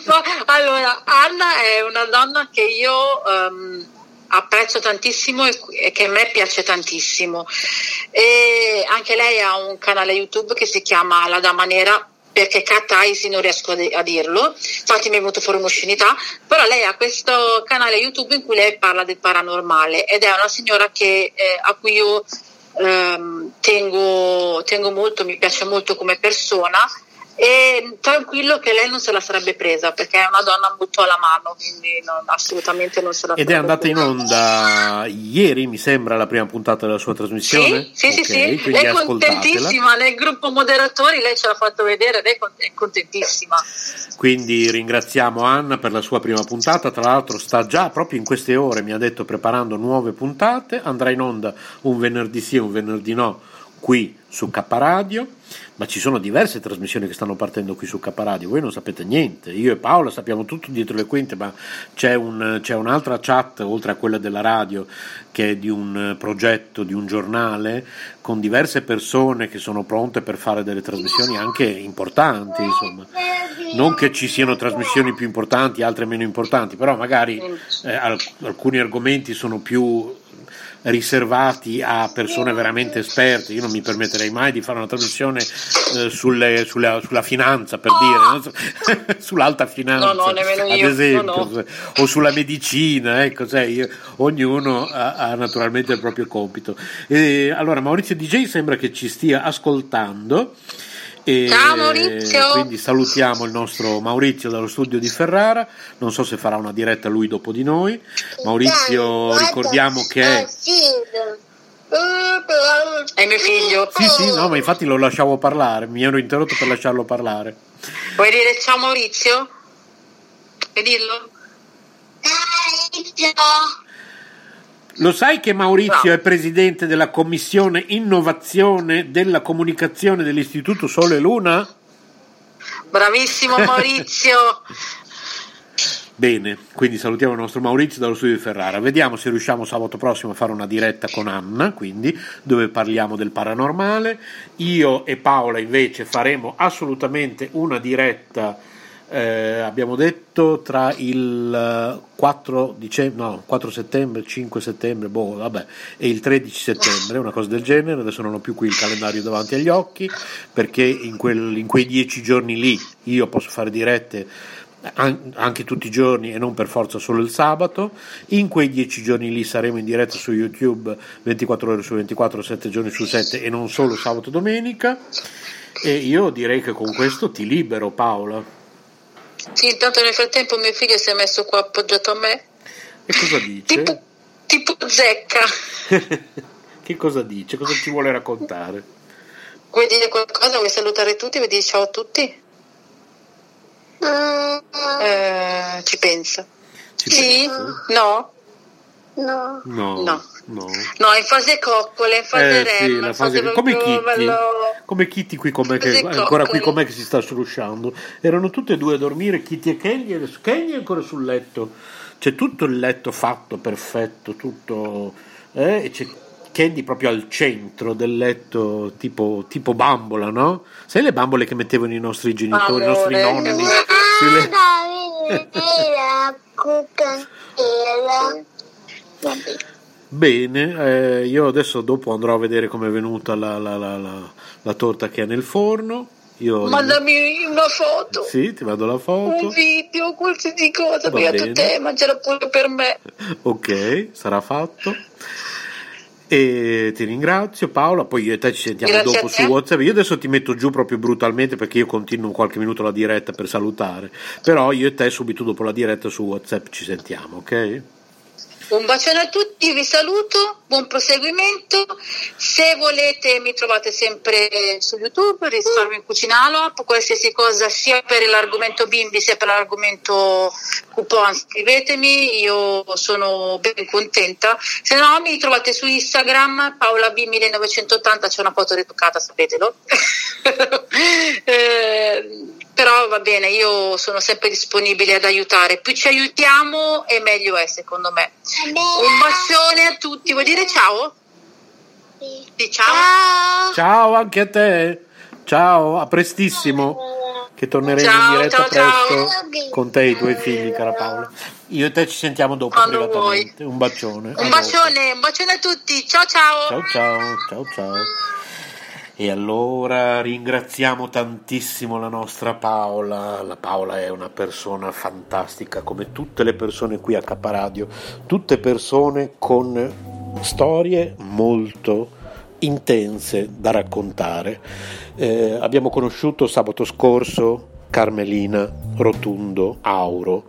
Ma, allora, Anna è una donna che io ehm, apprezzo tantissimo e, che a me piace tantissimo. E anche lei ha un canale YouTube che si chiama La Dama Nera perché Kataisi non riesco a dirlo, infatti mi è venuto fuori un'oscenità, però lei ha questo canale YouTube in cui lei parla del paranormale ed è una signora che, eh, a cui io ehm, tengo, tengo molto, mi piace molto come persona e tranquillo che lei non se la sarebbe presa perché è una donna molto alla mano, quindi non- assolutamente non se la Ed è andata in onda ieri, mi sembra, la prima puntata della sua trasmissione. Sì, sì, sì, Ok, sì. lei è contentissima nel gruppo moderatori, lei ce l'ha fatto vedere, con- è contentissima. Quindi ringraziamo Anna per la sua prima puntata, tra l'altro sta già proprio in queste ore, mi ha detto, preparando nuove puntate, andrà in onda un venerdì sì e un venerdì no qui su K Radio, ma ci sono diverse trasmissioni che stanno partendo qui su K Radio, voi non sapete niente, io e Paola sappiamo tutto dietro le quinte, ma c'è, un- c'è un'altra chat, oltre a quella della radio, che è di un progetto, di un giornale, con diverse persone che sono pronte per fare delle trasmissioni anche importanti, insomma. Non che ci siano trasmissioni più importanti, altre meno importanti, però magari eh, alc- alcuni argomenti sono più riservati a persone veramente esperte. Io non mi permetterei mai di fare una trasmissione eh, sulle- sulla, sulla finanza, per dire, non so, [LAUGHS] sull'alta finanza, No, no, ad io, esempio, no, o sulla medicina, ecco, sai, io- ognuno ha, ha naturalmente il proprio compito. E, allora, Maurizio DJ sembra che ci stia ascoltando. E Ciao, Maurizio. Quindi salutiamo il nostro Maurizio dallo studio di Ferrara. Non so se farà una diretta lui dopo di noi. Maurizio, ricordiamo che è. È mio figlio. Sì, sì, no, ma infatti lo lasciavo parlare, mi ero interrotto per lasciarlo parlare. Vuoi dire ciao Maurizio? Vuoi dirlo? Lo sai che Maurizio No. è presidente della commissione innovazione della comunicazione dell'Istituto Sole e Luna? Bravissimo Maurizio. [LAUGHS] Bene, quindi salutiamo il nostro Maurizio dallo studio di Ferrara. Vediamo se riusciamo sabato prossimo a fare una diretta con Anna, quindi dove parliamo del paranormale. Io e Paola invece faremo assolutamente una diretta, eh, abbiamo detto, tra il eh, 4, dicembre, no, 4 settembre, 5 settembre, boh, vabbè, e il 13 settembre, una cosa del genere. Adesso non ho più qui il calendario davanti agli occhi, perché in, quel- in quei dieci giorni lì io posso fare dirette an- anche tutti i giorni e non per forza solo il sabato. In quei dieci giorni lì saremo in diretta su YouTube 24 ore su 24, 7 giorni su 7 e non solo sabato e domenica. E io direi che con questo ti libero Paola. Sì, intanto nel frattempo mio figlio si è messo qua appoggiato a me. E cosa dice? Tipo, tipo zecca. [LAUGHS] che cosa dice? Cosa ci vuole raccontare? Vuoi dire qualcosa? Vuoi salutare tutti? Vuoi dire ciao a tutti? Eh, ci pensa. Ci Sì? pensa? No? No. No. No. No. No, in fase coccole, in fase Eh, REM, sì, fase- fase come Kitty, bello- come Kitty qui com'è che, è ancora qui coccole. com'è che si sta strusciando. Erano tutte e due a dormire, Kitty e Kenny, e adesso Kenny è ancora sul letto. C'è tutto il letto fatto, perfetto, tutto. eh, e c'è Candy proprio al centro del letto, tipo, tipo bambola, no? Sai le bambole che mettevano i nostri genitori, i nostri Amore. nonni? sulle- la cucchiaia. Bene, eh, io adesso dopo andrò a vedere come è venuta la, la- la- la- la torta che è nel forno. Io, Mandami una foto, Sì, ti vado la foto. un video, qualsiasi cosa, beato te, mangiala pure per me. [LAUGHS] Ok, sarà fatto. E ti ringrazio Paola, poi io e te ci sentiamo Grazie dopo su WhatsApp. Io adesso ti metto giù proprio brutalmente perché io continuo qualche minuto la diretta per salutare. Però io e te subito dopo la diretta su WhatsApp ci sentiamo, ok? Un bacione a tutti, vi saluto, buon proseguimento. Se volete mi trovate sempre su YouTube, Risparmio in Cucinalo, app, qualsiasi cosa sia per l'argomento bimbi sia per l'argomento coupon scrivetemi, io sono ben contenta. Se no mi trovate su Instagram, Paola B 1980, c'è una foto ritoccata, sapetelo. [LAUGHS] Eh, però va bene, io sono sempre disponibile ad aiutare. Più ci aiutiamo e meglio è secondo me. Un bacione a tutti, vuoi dire ciao? Sì, ciao. Ciao anche a te. Ciao, a prestissimo. Che torneremo Ciao, in diretta ciao, ciao. presto con te e i tuoi figli, cara Paola. Io e te ci sentiamo dopo Quando privatamente. Un bacione. a Un dopo. bacione, un bacione a tutti. Ciao ciao. Ciao ciao, ciao ciao. E allora ringraziamo tantissimo la nostra Paola. La Paola è una persona fantastica, come tutte le persone qui a Caparadio, tutte persone con storie molto intense da raccontare. Eh, abbiamo conosciuto sabato scorso Carmelina Rotundo Auro.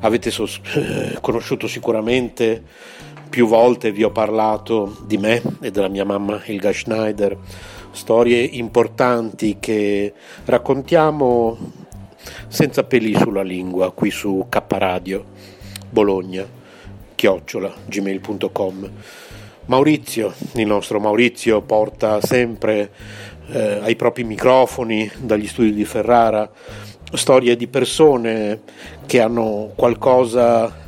Avete sos- eh, conosciuto sicuramente più volte vi ho parlato di me e della mia mamma Ilga Schneider, storie importanti che raccontiamo senza peli sulla lingua qui su K Radio Bologna chiocciola gmail.com Maurizio, il nostro Maurizio porta sempre eh, ai propri microfoni dagli studi di Ferrara storie di persone che hanno qualcosa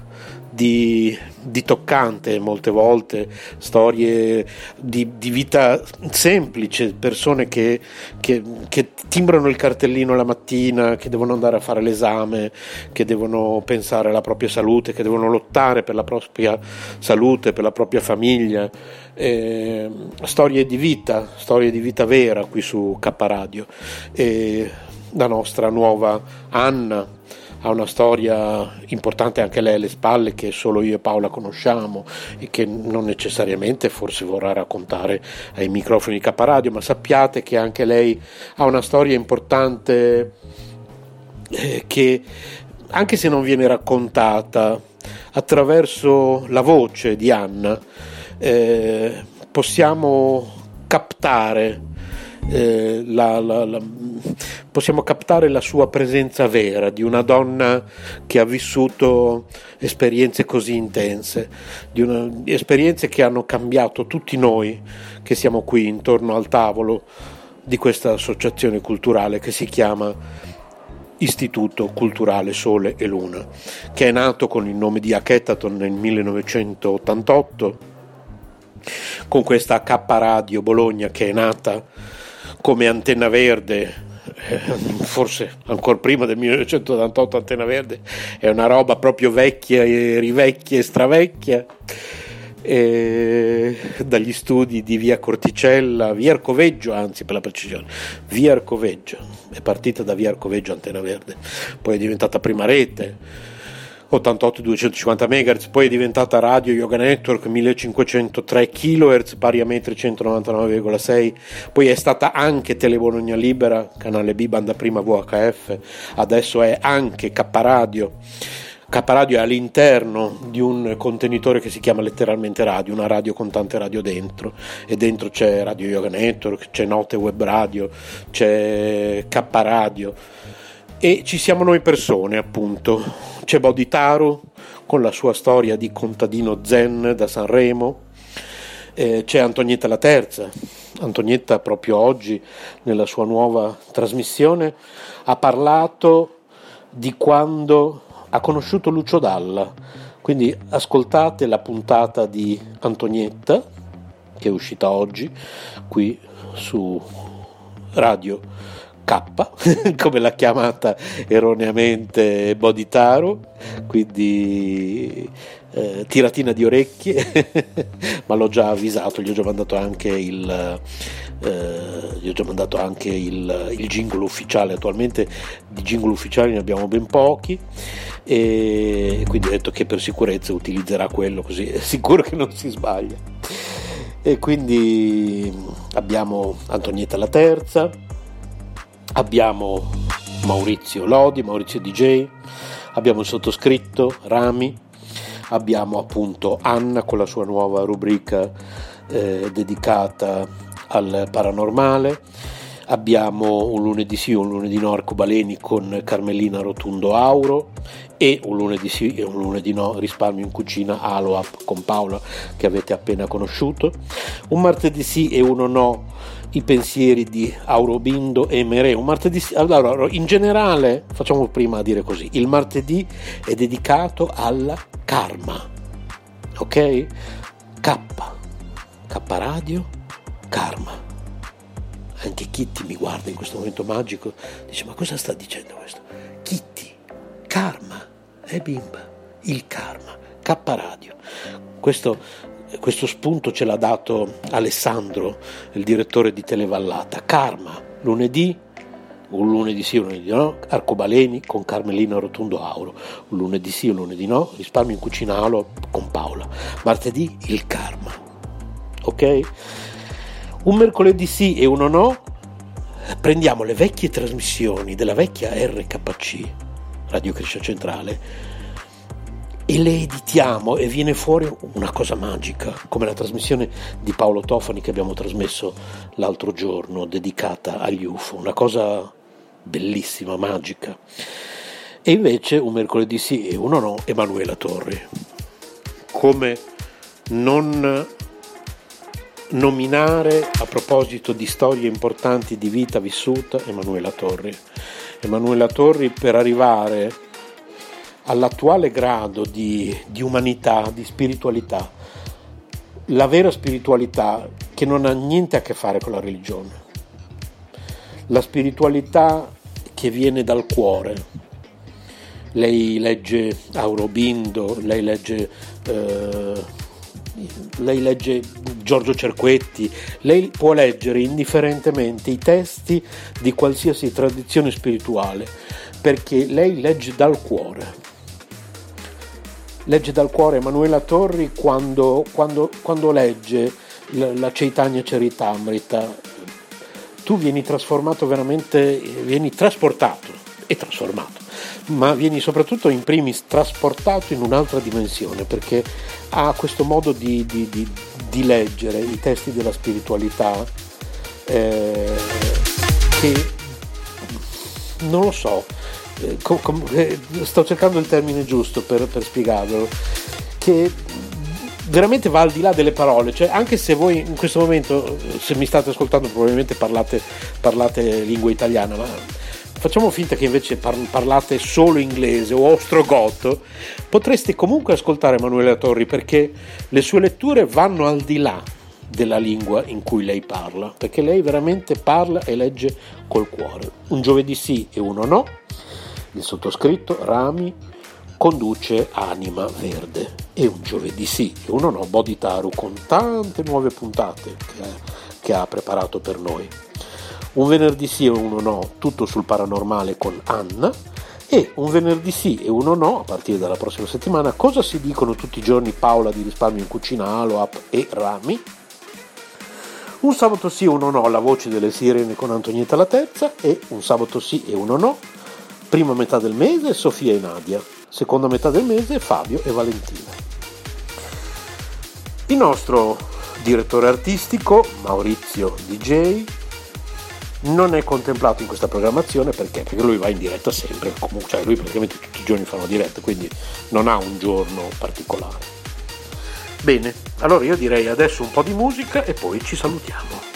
di, di toccante molte volte, storie di, di vita semplice, persone che, che, che timbrano il cartellino la mattina, che devono andare a fare l'esame, che devono pensare alla propria salute, che devono lottare per la propria salute, per la propria famiglia. Eh, storie di vita, storie di vita vera qui su K Radio. E la nostra nuova Anna ha una storia importante anche lei alle spalle che solo io e Paola conosciamo e che non necessariamente forse vorrà raccontare ai microfoni di Caparadio, ma sappiate che anche lei ha una storia importante eh, che anche se non viene raccontata attraverso la voce di Anna eh, possiamo captare eh, la, la, la, possiamo captare la sua presenza vera di una donna che ha vissuto esperienze così intense, di una, esperienze che hanno cambiato tutti noi che siamo qui intorno al tavolo di questa associazione culturale che si chiama Istituto Culturale Sole e Luna, che è nato con il nome di Aketaton nel 1988, con questa K Radio Bologna che è nata come Antenna Verde, eh, forse ancora prima del 1988 Antenna Verde, è una roba proprio vecchia e rivecchia e stravecchia. E dagli studi di via Corticella, via Arcoveggio, anzi per la precisione, via Arcoveggio, è partita da via Arcoveggio Antenna Verde, poi è diventata prima rete, 88 250 MHz, poi è diventata Radio Yoga Network 1503 kHz, pari a metri 199,6, poi è stata anche Tele Bologna Libera, canale B, banda prima VHF, adesso è anche K Radio. K Radio è all'interno di un contenitore che si chiama letteralmente radio, una radio con tante radio dentro, e dentro c'è Radio Yoga Network, c'è Note Web Radio, c'è K Radio e ci siamo noi persone appunto c'è Bodhitaru con la sua storia di contadino zen da Sanremo eh, c'è Antonietta la Terza. Antonietta proprio oggi nella sua nuova trasmissione ha parlato di quando ha conosciuto Lucio Dalla. Quindi ascoltate la puntata di Antonietta che è uscita oggi qui su Radio K, [LAUGHS] come l'ha chiamata erroneamente Boditaro, quindi eh, tiratina di orecchie, [LAUGHS] ma l'ho già avvisato, gli ho già mandato anche il, eh, già mandato anche il, il jingle ufficiale, attualmente di jingle ufficiali ne abbiamo ben pochi e quindi ho detto che per sicurezza utilizzerà quello così è [LAUGHS] sicuro che non si sbaglia. E quindi abbiamo Antonietta la terza, abbiamo Maurizio Lodi, Maurizio DJ, abbiamo il sottoscritto Rami, abbiamo appunto Anna con la sua nuova rubrica eh, dedicata al paranormale, abbiamo un lunedì sì, un lunedì no arcobaleni con Carmelina Rotundo Auro e un lunedì sì e un lunedì no risparmio in cucina Aloap con Paola che avete appena conosciuto, un martedì sì e uno no i pensieri di Aurobindo e Mere. Un martedì, allora, in generale, facciamo prima a dire così: il martedì è dedicato alla karma, ok? K, K Radio, karma. Anche Kitty mi guarda in questo momento magico, dice: Ma cosa sta dicendo questo? Kitty, karma, è bimba, il karma, K Radio. Questo questo spunto ce l'ha dato Alessandro, il direttore di Televallata. Karma, lunedì, un lunedì sì, un lunedì no, arcobaleni con Carmelina Rotondo Auro, un lunedì sì, un lunedì no, risparmio in cucina Alo con Paola. Martedì il karma, ok? Un mercoledì sì e uno no, prendiamo le vecchie trasmissioni della vecchia RKC, Radio Crescia Centrale, e le editiamo e viene fuori una cosa magica, come la trasmissione di Paolo Tofani che abbiamo trasmesso l'altro giorno, dedicata agli UFO, una cosa bellissima, magica. E invece un mercoledì sì e uno no, Emanuela Torri. Come non nominare a proposito di storie importanti di vita vissuta Emanuela Torri. Emanuela Torri per arrivare all'attuale grado di, di umanità, di spiritualità, la vera spiritualità che non ha niente a che fare con la religione, la spiritualità che viene dal cuore. Lei legge Aurobindo, lei legge, eh, lei legge Giorgio Cerquetti, lei può leggere indifferentemente i testi di qualsiasi tradizione spirituale perché lei legge dal cuore legge dal cuore Emanuela Torri quando, quando, quando legge la, la Chaitanya Charitamrita, tu vieni trasformato veramente, vieni trasportato e trasformato, ma vieni soprattutto in primis trasportato in un'altra dimensione perché ha questo modo di, di, di, di leggere i testi della spiritualità eh, che non lo so, com, com, eh, sto cercando il termine giusto per, per spiegarlo, che veramente va al di là delle parole, cioè anche se voi in questo momento, se mi state ascoltando probabilmente parlate, parlate lingua italiana, ma facciamo finta che invece parlate solo inglese o ostrogoto, potreste comunque ascoltare Emanuele Torri perché le sue letture vanno al di là della lingua in cui lei parla, perché lei veramente parla e legge col cuore. Un giovedì sì e uno no, il sottoscritto Rami conduce Anima Verde. E un giovedì sì e uno no Boditaru con tante nuove puntate che, che ha preparato per noi. Un venerdì sì e uno no tutto sul paranormale con Anna. E un venerdì sì e uno no a partire dalla prossima settimana cosa si dicono tutti i giorni Paola di risparmio in cucina Aloap e Rami? Un sabato sì e uno no la voce delle sirene con Antonietta la terza e un sabato sì e uno no Prima metà del mese Sofia e Nadia, seconda metà del mese Fabio e Valentina. Il nostro direttore artistico Maurizio DJ non è contemplato in questa programmazione perché? Perché lui va in diretta sempre, comunque, cioè lui praticamente tutti i giorni fa una diretta, quindi non ha un giorno particolare. Bene, allora io direi adesso un po' di musica e poi ci salutiamo.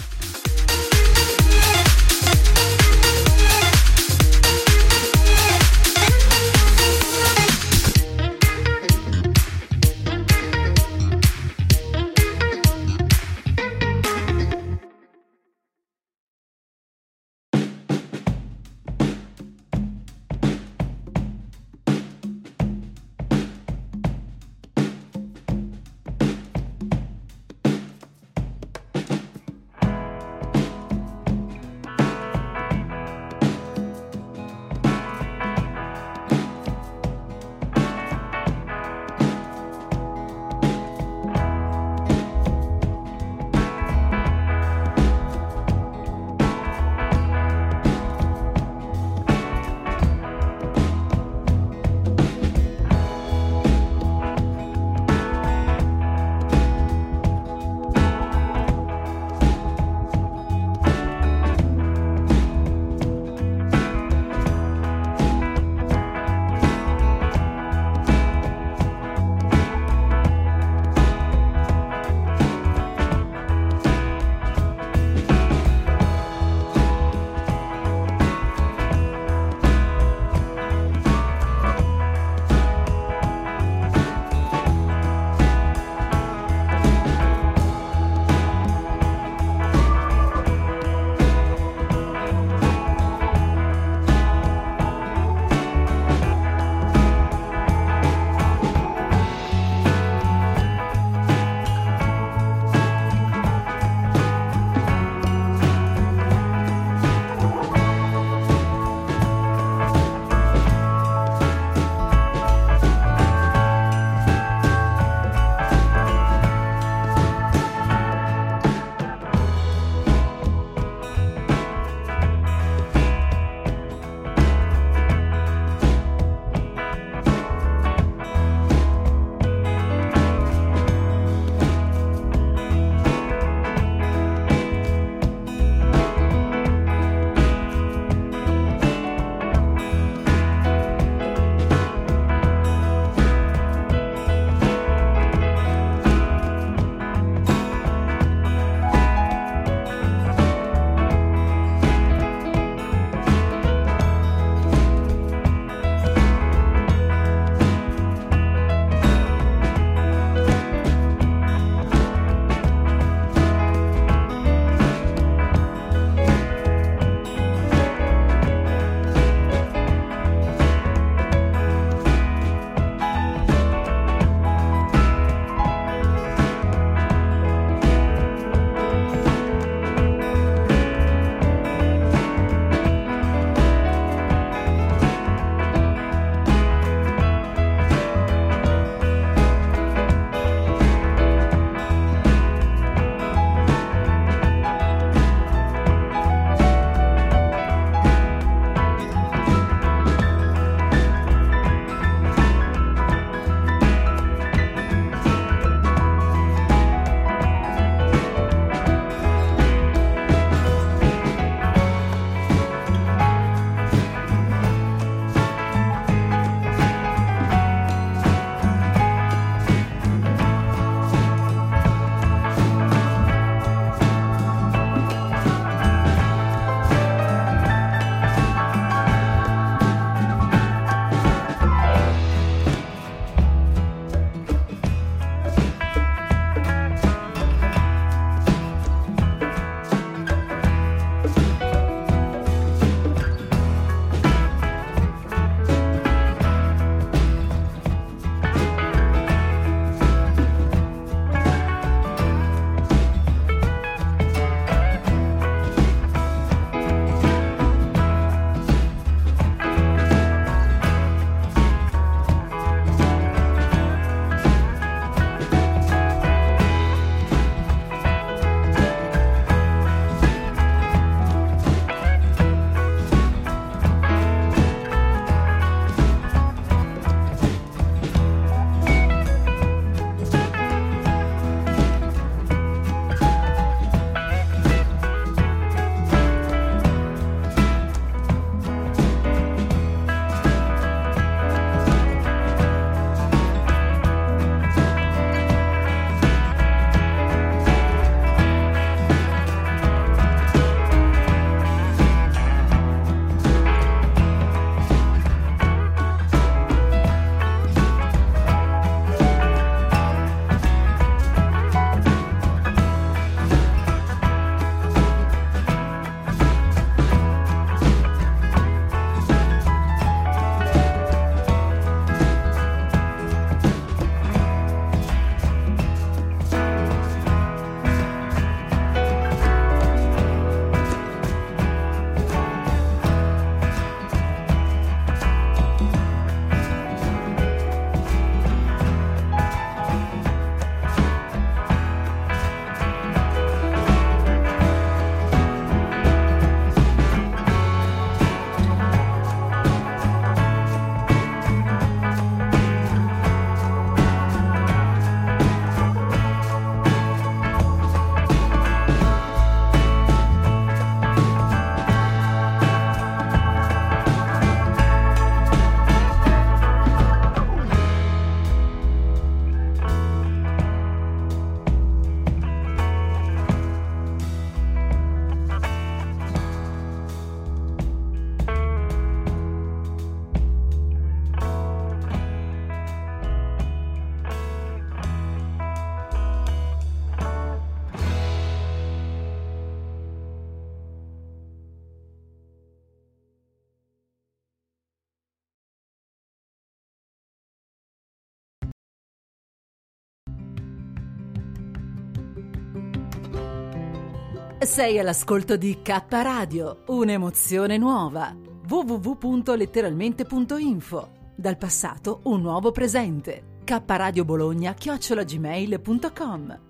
Sei all'ascolto di K Radio, un'emozione nuova. www.letteralmente.info. Dal passato un nuovo presente. K Radio Bologna chiocciolagmail.com.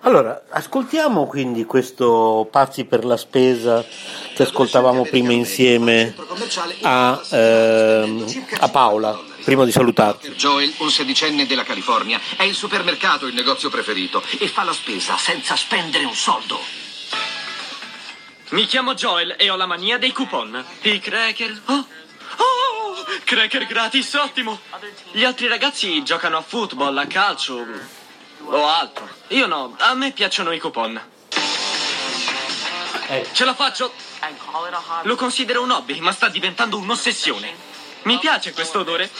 Allora, ascoltiamo quindi questo Pazzi per la spesa che ascoltavamo prima insieme a, ehm, a Paola, prima di salutarti. Joel, un sedicenne della California, è il supermercato il negozio preferito e fa la spesa senza spendere un soldo. Mi chiamo Joel e ho la mania dei coupon. I cracker. Oh! Oh! Cracker gratis, ottimo! Gli altri ragazzi giocano a football, a calcio o altro. Io no, a me piacciono i coupon. Ce la faccio! Lo considero un hobby, ma sta diventando un'ossessione. Mi piace questo odore.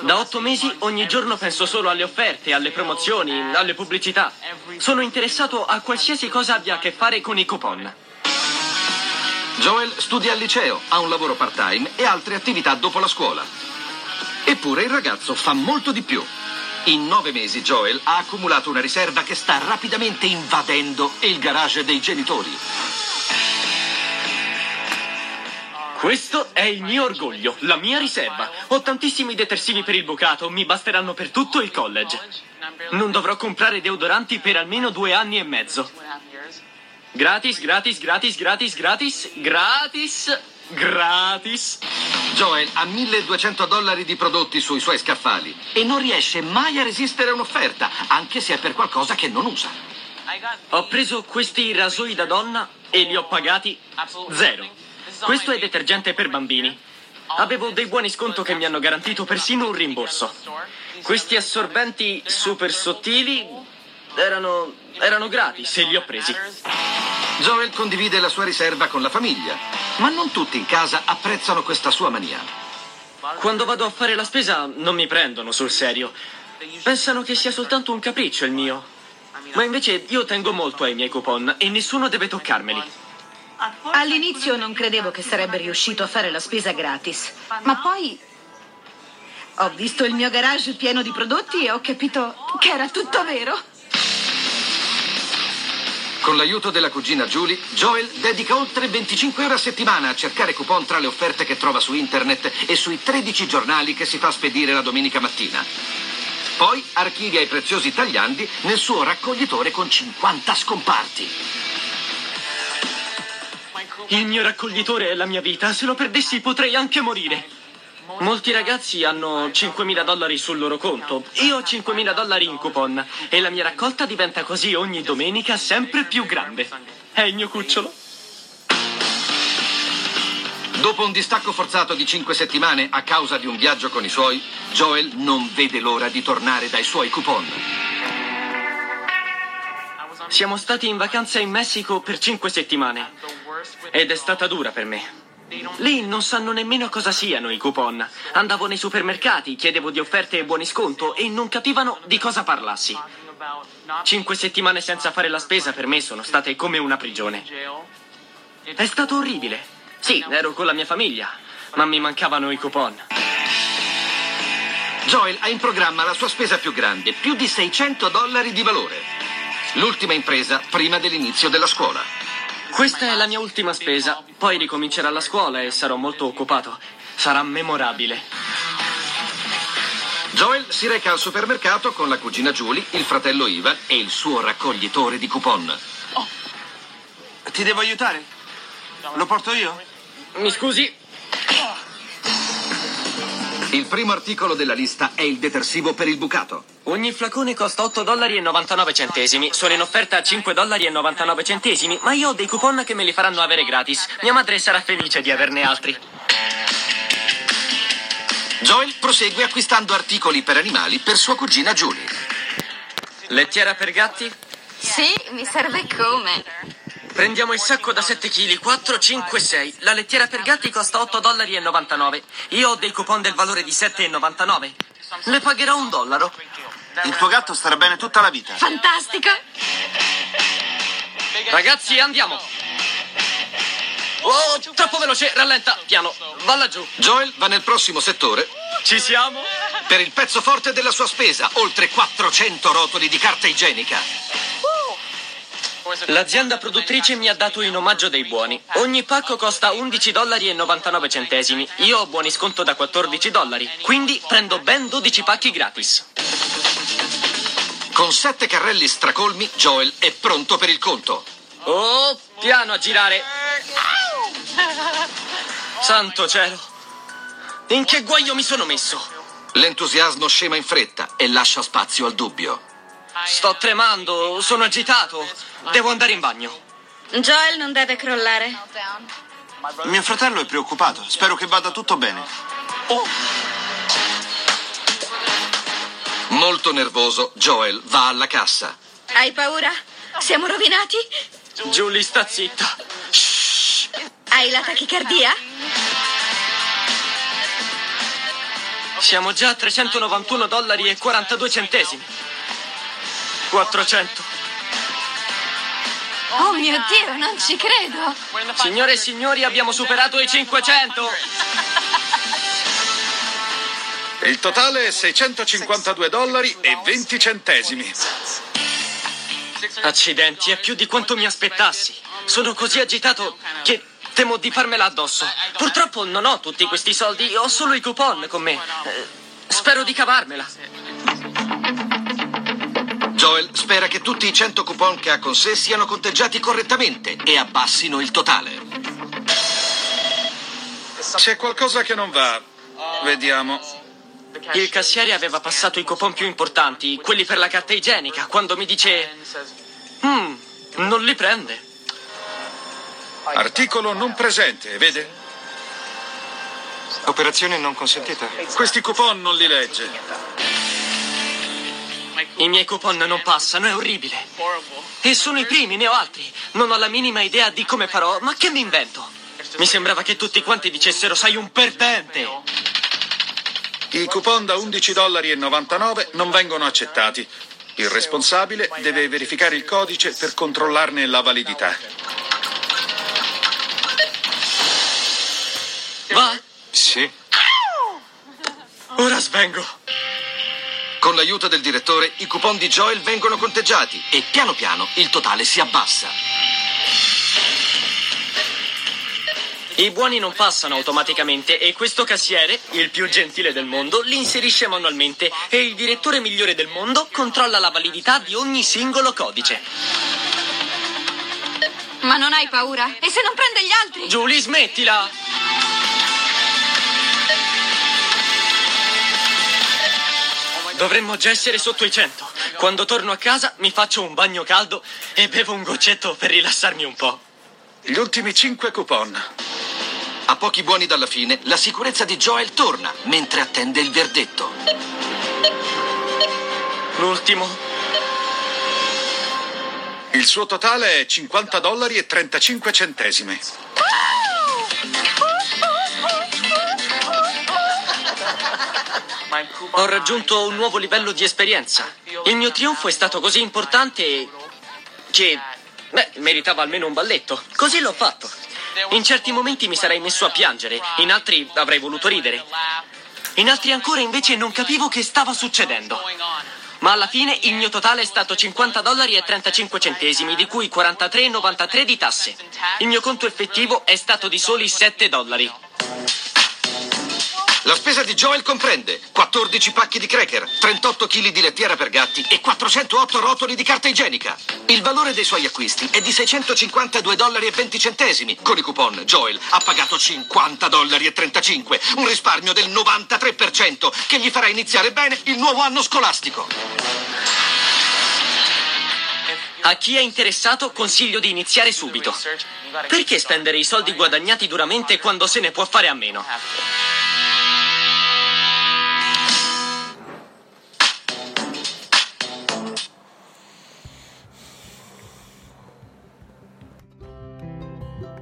Da otto mesi ogni giorno penso solo alle offerte, alle promozioni, alle pubblicità. Sono interessato a qualsiasi cosa abbia a che fare con i coupon. Joel studia al liceo, ha un lavoro part-time e altre attività dopo la scuola. Eppure il ragazzo fa molto di più. In nove mesi Joel ha accumulato una riserva che sta rapidamente invadendo il garage dei genitori. Questo è il mio orgoglio, la mia riserva. Ho tantissimi detersivi per il bucato, mi basteranno per tutto il college. Non dovrò comprare deodoranti per almeno due anni e mezzo. Gratis, gratis, gratis, gratis, gratis, gratis, gratis. Joel ha 1200 dollari di prodotti sui suoi scaffali e non riesce mai a resistere a un'offerta, anche se è per qualcosa che non usa. Ho preso questi rasoi da donna e li ho pagati zero. Questo è detergente per bambini. Avevo dei buoni sconto che mi hanno garantito persino un rimborso. Questi assorbenti super sottili erano, erano gratis e li ho presi. Joel condivide la sua riserva con la famiglia, ma non tutti in casa apprezzano questa sua mania. Quando vado a fare la spesa non mi prendono sul serio. Pensano che sia soltanto un capriccio il mio. Ma invece io tengo molto ai miei coupon e nessuno deve toccarmeli. All'inizio non credevo che sarebbe riuscito a fare la spesa gratis, ma poi ho visto il mio garage pieno di prodotti e ho capito che era tutto vero. Con l'aiuto della cugina Julie, Joel dedica oltre 25 ore a settimana a cercare coupon tra le offerte che trova su internet e sui 13 giornali che si fa spedire la domenica mattina. Poi archivia i preziosi tagliandi nel suo raccoglitore con 50 scomparti. Il mio raccoglitore è la mia vita. Se lo perdessi potrei anche morire. Molti ragazzi hanno 5.000 dollari sul loro conto. Io ho 5.000 dollari in coupon. E la mia raccolta diventa così ogni domenica sempre più grande. È il mio cucciolo. Dopo un distacco forzato di 5 settimane a causa di un viaggio con i suoi, Joel non vede l'ora di tornare dai suoi coupon. Siamo stati in vacanza in Messico per 5 settimane. Ed è stata dura per me. Lì non sanno nemmeno cosa siano i coupon. Andavo nei supermercati, chiedevo di offerte e buoni sconto e non capivano di cosa parlassi. Cinque settimane senza fare la spesa per me sono state come una prigione. È stato orribile. Sì, ero con la mia famiglia, ma mi mancavano i coupon. Joel ha in programma la sua spesa più grande, più di 600 dollari di valore. L'ultima impresa prima dell'inizio della scuola. Questa è la mia ultima spesa. Poi ricomincerà la scuola e sarò molto occupato. Sarà memorabile. Joel si reca al supermercato con la cugina Julie, il fratello Ivan e il suo raccoglitore di coupon. Ti devo aiutare? Lo porto io? Mi scusi? Il primo articolo della lista è il detersivo per il bucato. Ogni flacone costa 8 dollari e 99 centesimi. Sono in offerta a 5 dollari e 99 centesimi, ma io ho dei coupon che me li faranno avere gratis. Mia madre sarà felice di averne altri. Joel prosegue acquistando articoli per animali per sua cugina Julie. Lettiera per gatti? Sì, mi serve come. Prendiamo il sacco da 7 kg, 4, 5, 6. La lettiera per gatti costa 8 dollari e 99. Io ho dei coupon del valore di 7,99. Le pagherò un dollaro. Il tuo gatto starà bene tutta la vita. Fantastico! Ragazzi, andiamo. Oh, troppo veloce, rallenta, piano. Va laggiù. Joel va nel prossimo settore Ci siamo? per il pezzo forte della sua spesa, oltre 400 rotoli di carta igienica. L'azienda produttrice mi ha dato in omaggio dei buoni. Ogni pacco costa 11 dollari e 99 centesimi. Io ho buoni sconto da 14 dollari, quindi prendo ben 12 pacchi gratis. Con sette carrelli stracolmi, Joel è pronto per il conto. Oh, piano a girare. Santo cielo. In che guaio mi sono messo? L'entusiasmo scema in fretta e lascia spazio al dubbio. Sto tremando, sono agitato. Devo andare in bagno. Joel non deve crollare. Mio fratello è preoccupato. Spero che vada tutto bene. Molto nervoso, Joel va alla cassa. Hai paura? Siamo rovinati? Julie, sta zitta. Hai la tachicardia? Siamo già a 391 dollari e 42 centesimi. 400. Oh mio Dio, non ci credo. Signore e signori, abbiamo superato i 500. Il totale è 652 dollari e 20 centesimi. Accidenti, è più di quanto mi aspettassi. Sono così agitato che temo di farmela addosso. Purtroppo non ho tutti questi soldi, ho solo i coupon con me. Eh, spero di cavarmela. Joel spera che tutti i 100 coupon che ha con sé siano conteggiati correttamente e abbassino il totale. C'è qualcosa che non va. Vediamo. Il cassiere aveva passato i coupon più importanti, quelli per la carta igienica, quando mi dice... Hmm, non li prende. Articolo non presente, vede? Operazione non consentita. Questi coupon non li legge. I miei coupon non passano, è orribile. E sono i primi, ne ho altri. Non ho la minima idea di come farò, ma che mi invento? Mi sembrava che tutti quanti dicessero sei un perdente. I coupon da 11 dollari 99 non vengono accettati. Il responsabile deve verificare il codice per controllarne la validità. Va? Sì. Ora svengo. Con l'aiuto del direttore, i coupon di Joel vengono conteggiati e piano piano il totale si abbassa. I buoni non passano automaticamente e questo cassiere, il più gentile del mondo, li inserisce manualmente e il direttore migliore del mondo controlla la validità di ogni singolo codice. Ma non hai paura? E se non prende gli altri? Julie, smettila! Dovremmo già essere sotto i 100. Quando torno a casa mi faccio un bagno caldo e bevo un goccetto per rilassarmi un po'. Gli ultimi 5 coupon. A pochi buoni dalla fine, la sicurezza di Joel torna mentre attende il verdetto. L'ultimo. Il suo totale è 50 dollari e 35 centesimi. Ho raggiunto un nuovo livello di esperienza. Il mio trionfo è stato così importante che... Beh, meritava almeno un balletto. Così l'ho fatto. In certi momenti mi sarei messo a piangere, in altri avrei voluto ridere. In altri ancora invece non capivo che stava succedendo. Ma alla fine il mio totale è stato 50 dollari e 35 centesimi, di cui 43,93 di tasse. Il mio conto effettivo è stato di soli 7 dollari. La spesa di Joel comprende 14 pacchi di cracker, 38 kg di lettiera per gatti e 408 rotoli di carta igienica. Il valore dei suoi acquisti è di 652 dollari 20 centesimi. Con i coupon Joel ha pagato 50 dollari 35, un risparmio del 93% che gli farà iniziare bene il nuovo anno scolastico. A chi è interessato consiglio di iniziare subito. Perché spendere i soldi guadagnati duramente quando se ne può fare a meno?